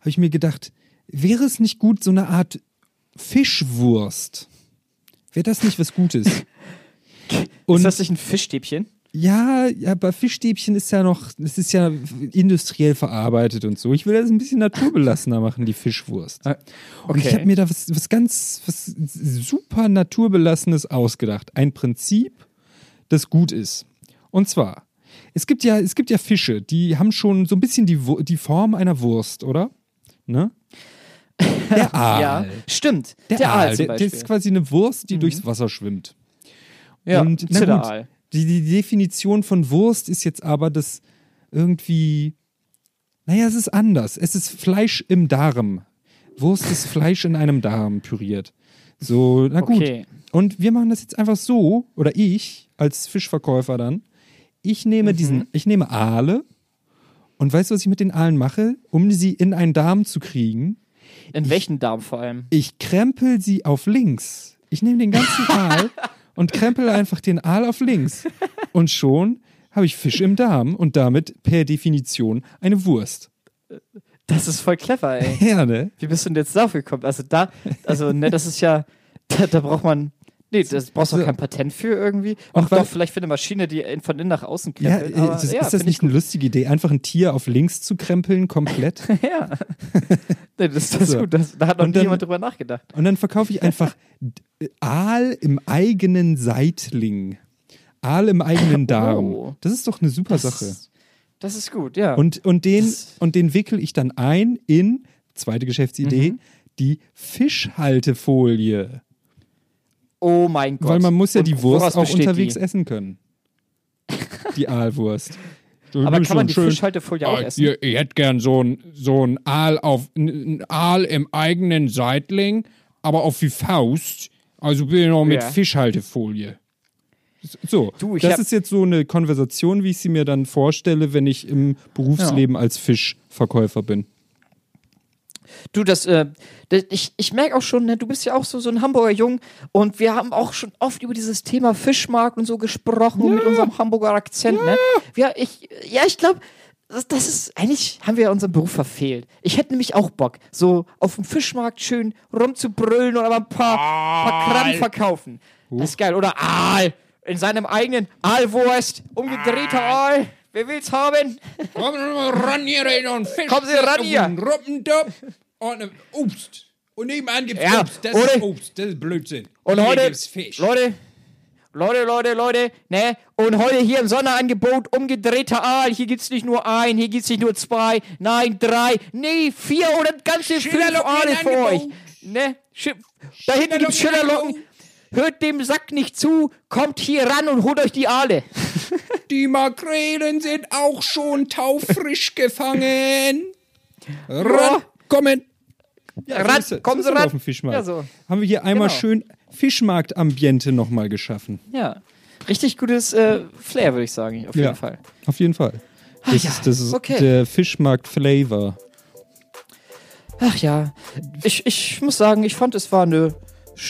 habe ich mir gedacht, wäre es nicht gut, so eine Art Fischwurst? Wäre das nicht was Gutes? Und ist das nicht ein Fischstäbchen? Ja, ja, bei Fischstäbchen ist ja noch, das ist ja industriell verarbeitet und so. Ich will das ein bisschen naturbelassener machen, die Fischwurst. Äh, Und ich okay. habe mir da was, was ganz, was super naturbelassenes ausgedacht. Ein Prinzip, das gut ist. Und zwar, es gibt ja, es gibt ja Fische, die haben schon so ein bisschen die, die Form einer Wurst, oder? Ne? Der Aal. Ja, stimmt. Der, Der, Aal, Aal, der, der ist quasi eine Wurst, die Mhm. durchs Wasser schwimmt. ja, und, na gut. Die, die Definition von Wurst ist jetzt aber das irgendwie. Naja, es ist anders. Es ist Fleisch im Darm. Wurst ist Fleisch in einem Darm püriert. So, na gut. Okay. Und wir machen das jetzt einfach so, oder ich als Fischverkäufer dann. Ich nehme diesen, ich nehme Aale und weißt du, was ich mit den Aalen mache? Um sie in einen Darm zu kriegen, In welchen Darm vor allem? ich krempel sie auf links. Ich nehme den ganzen Aal und krempel einfach den Aal auf links. Und schon habe ich Fisch im Darm und damit per Definition eine Wurst. Das ist voll clever, ey. Ja, ne? Wie bist du denn jetzt dafür gekommen? Also da, also ne, das ist ja, da, da braucht man, Nee, das brauchst du So. kein Patent für irgendwie. Ach doch, vielleicht für eine Maschine, die von innen nach außen Ja, krempelt. äh, aber, ist, ja, ist das nicht eine lustige Idee, einfach ein Tier auf links zu krempeln, komplett? Ja. nee, das, das ist So. gut. Das, da hat noch dann- jemand drüber nachgedacht. Und dann verkaufe ich einfach d- Aal im eigenen Seitling. Aal im eigenen Darm. Oh. Das ist doch eine super Das, Sache. das ist gut, ja. Und, und, den, Das- und den wickel ich dann ein in, zweite Geschäftsidee, Mhm. die Fischhaltefolie. Oh mein Gott. Weil man muss ja Und die Wurst auch unterwegs die? essen können. Die Aalwurst. Aber kann man die schön- Fischhaltefolie auch Ah, essen? ihr, ihr hättet gern so ein, so ein Aal auf ein Aal im eigenen Seitling, aber auf die Faust. Also bitte noch mit Ja. Fischhaltefolie. So, Du, ich das ist jetzt so eine Konversation, wie ich sie mir dann vorstelle, wenn ich im Berufsleben als Fischverkäufer bin. Du, das, äh, das ich, ich merke auch schon, ne, du bist ja auch so, so ein Hamburger Jung und wir haben auch schon oft über dieses Thema Fischmarkt und so gesprochen mit unserem Hamburger Akzent, ne? Ja, ich, ja, ich glaube, das, das ist, eigentlich haben wir ja unseren Beruf verfehlt. Ich hätte nämlich auch Bock, so auf dem Fischmarkt schön rumzubrüllen oder mal ein paar, paar Krabben verkaufen. Das ist geil. Oder Aal in seinem eigenen Aalwurst, umgedrehter Aal. Wer will's haben? Kommen Sie ran hier und Fisch. Kommen Sie ran hier. Ruppendop und ein Obst. Und nebenan gibt's Ja, Obst. Das oder- ist Obst. Das ist Blödsinn. Und heute, gibt's Fisch. Leute, Leute, Leute, Leute, ne? Und heute hier im Sonderangebot umgedrehter Aal. Hier gibt's nicht nur ein, hier gibt's nicht nur zwei, nein, drei, nee, vier oder ganze fünf Aale für euch. Ne? Sch da hinten gibt's Schillerlocken. Hört dem Sack nicht zu, kommt hier ran und holt euch die Aale. Die Makrelen sind auch schon taufrisch gefangen. Ran, kommen. Ja, Ran, so ist- kommen so Sie ran. Auf dem Fischmarkt. Ja, so. Haben wir hier einmal Genau. schön Fischmarktambiente nochmal geschaffen. Ja. Richtig gutes äh, Flair, würde ich sagen, auf jeden Ja. Fall. Auf jeden Fall. Das ja, ist, das ist okay. der Fischmarkt-Flavor. Ach ja, ich, ich muss sagen, ich fand, es war eine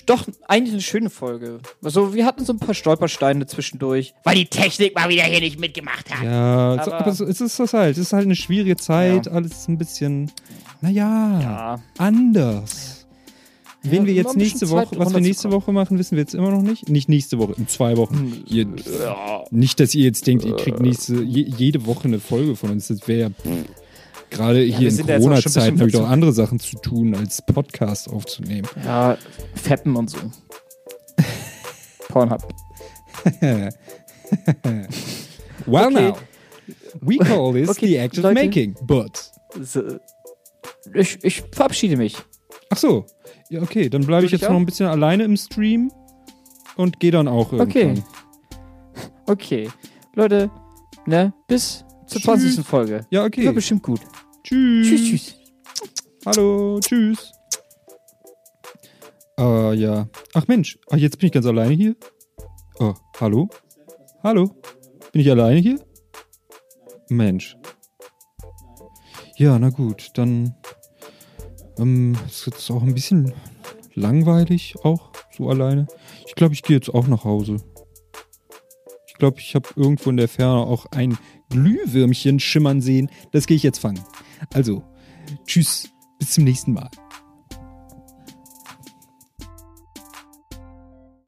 doch eigentlich eine schöne Folge. Also, wir hatten so ein paar Stolpersteine zwischendurch, weil die Technik mal wieder hier nicht mitgemacht hat. Ja, so, Aber- aber so, es ist das halt. Es ist halt eine schwierige Zeit. Alles ein bisschen, naja, Ja. anders. Wen wir jetzt nächste Woche, was wir nächste Woche machen, wissen wir jetzt immer noch nicht. Nicht nächste Woche, in zwei Wochen. Ihr, Nicht, dass ihr jetzt denkt, ihr kriegt nächste, je, jede Woche eine Folge von uns. Das wäre ja gerade hier in ja auch ein bisschen Corona-Zeiten habe ich dazu- andere Sachen zu tun, als Podcast aufzunehmen. Ja, Feppen und so. Pornhub. Well Okay. now, we call this Okay, the act of Leute. making, but... Ich, ich verabschiede mich. Ach so, ja okay, dann bleibe ich jetzt noch auch? ein bisschen alleine im Stream und gehe dann auch irgendwann. Okay. Okay. Leute, ne, bis zur 20. Folge. Ja, okay. Wird bestimmt gut. Tschüss. Tschüss, tschüss. Hallo, tschüss. Ah, ja. Ach Mensch, ach, jetzt bin ich ganz alleine hier. Oh, hallo? Hallo? Bin ich alleine hier? Mensch. Ja, na gut, dann ähm, ist jetzt auch ein bisschen langweilig, auch so alleine. Ich glaube, ich gehe jetzt auch nach Hause. Ich glaube, ich habe irgendwo in der Ferne auch ein Glühwürmchen schimmern sehen. Das gehe ich jetzt fangen. Also, tschüss, bis zum nächsten Mal.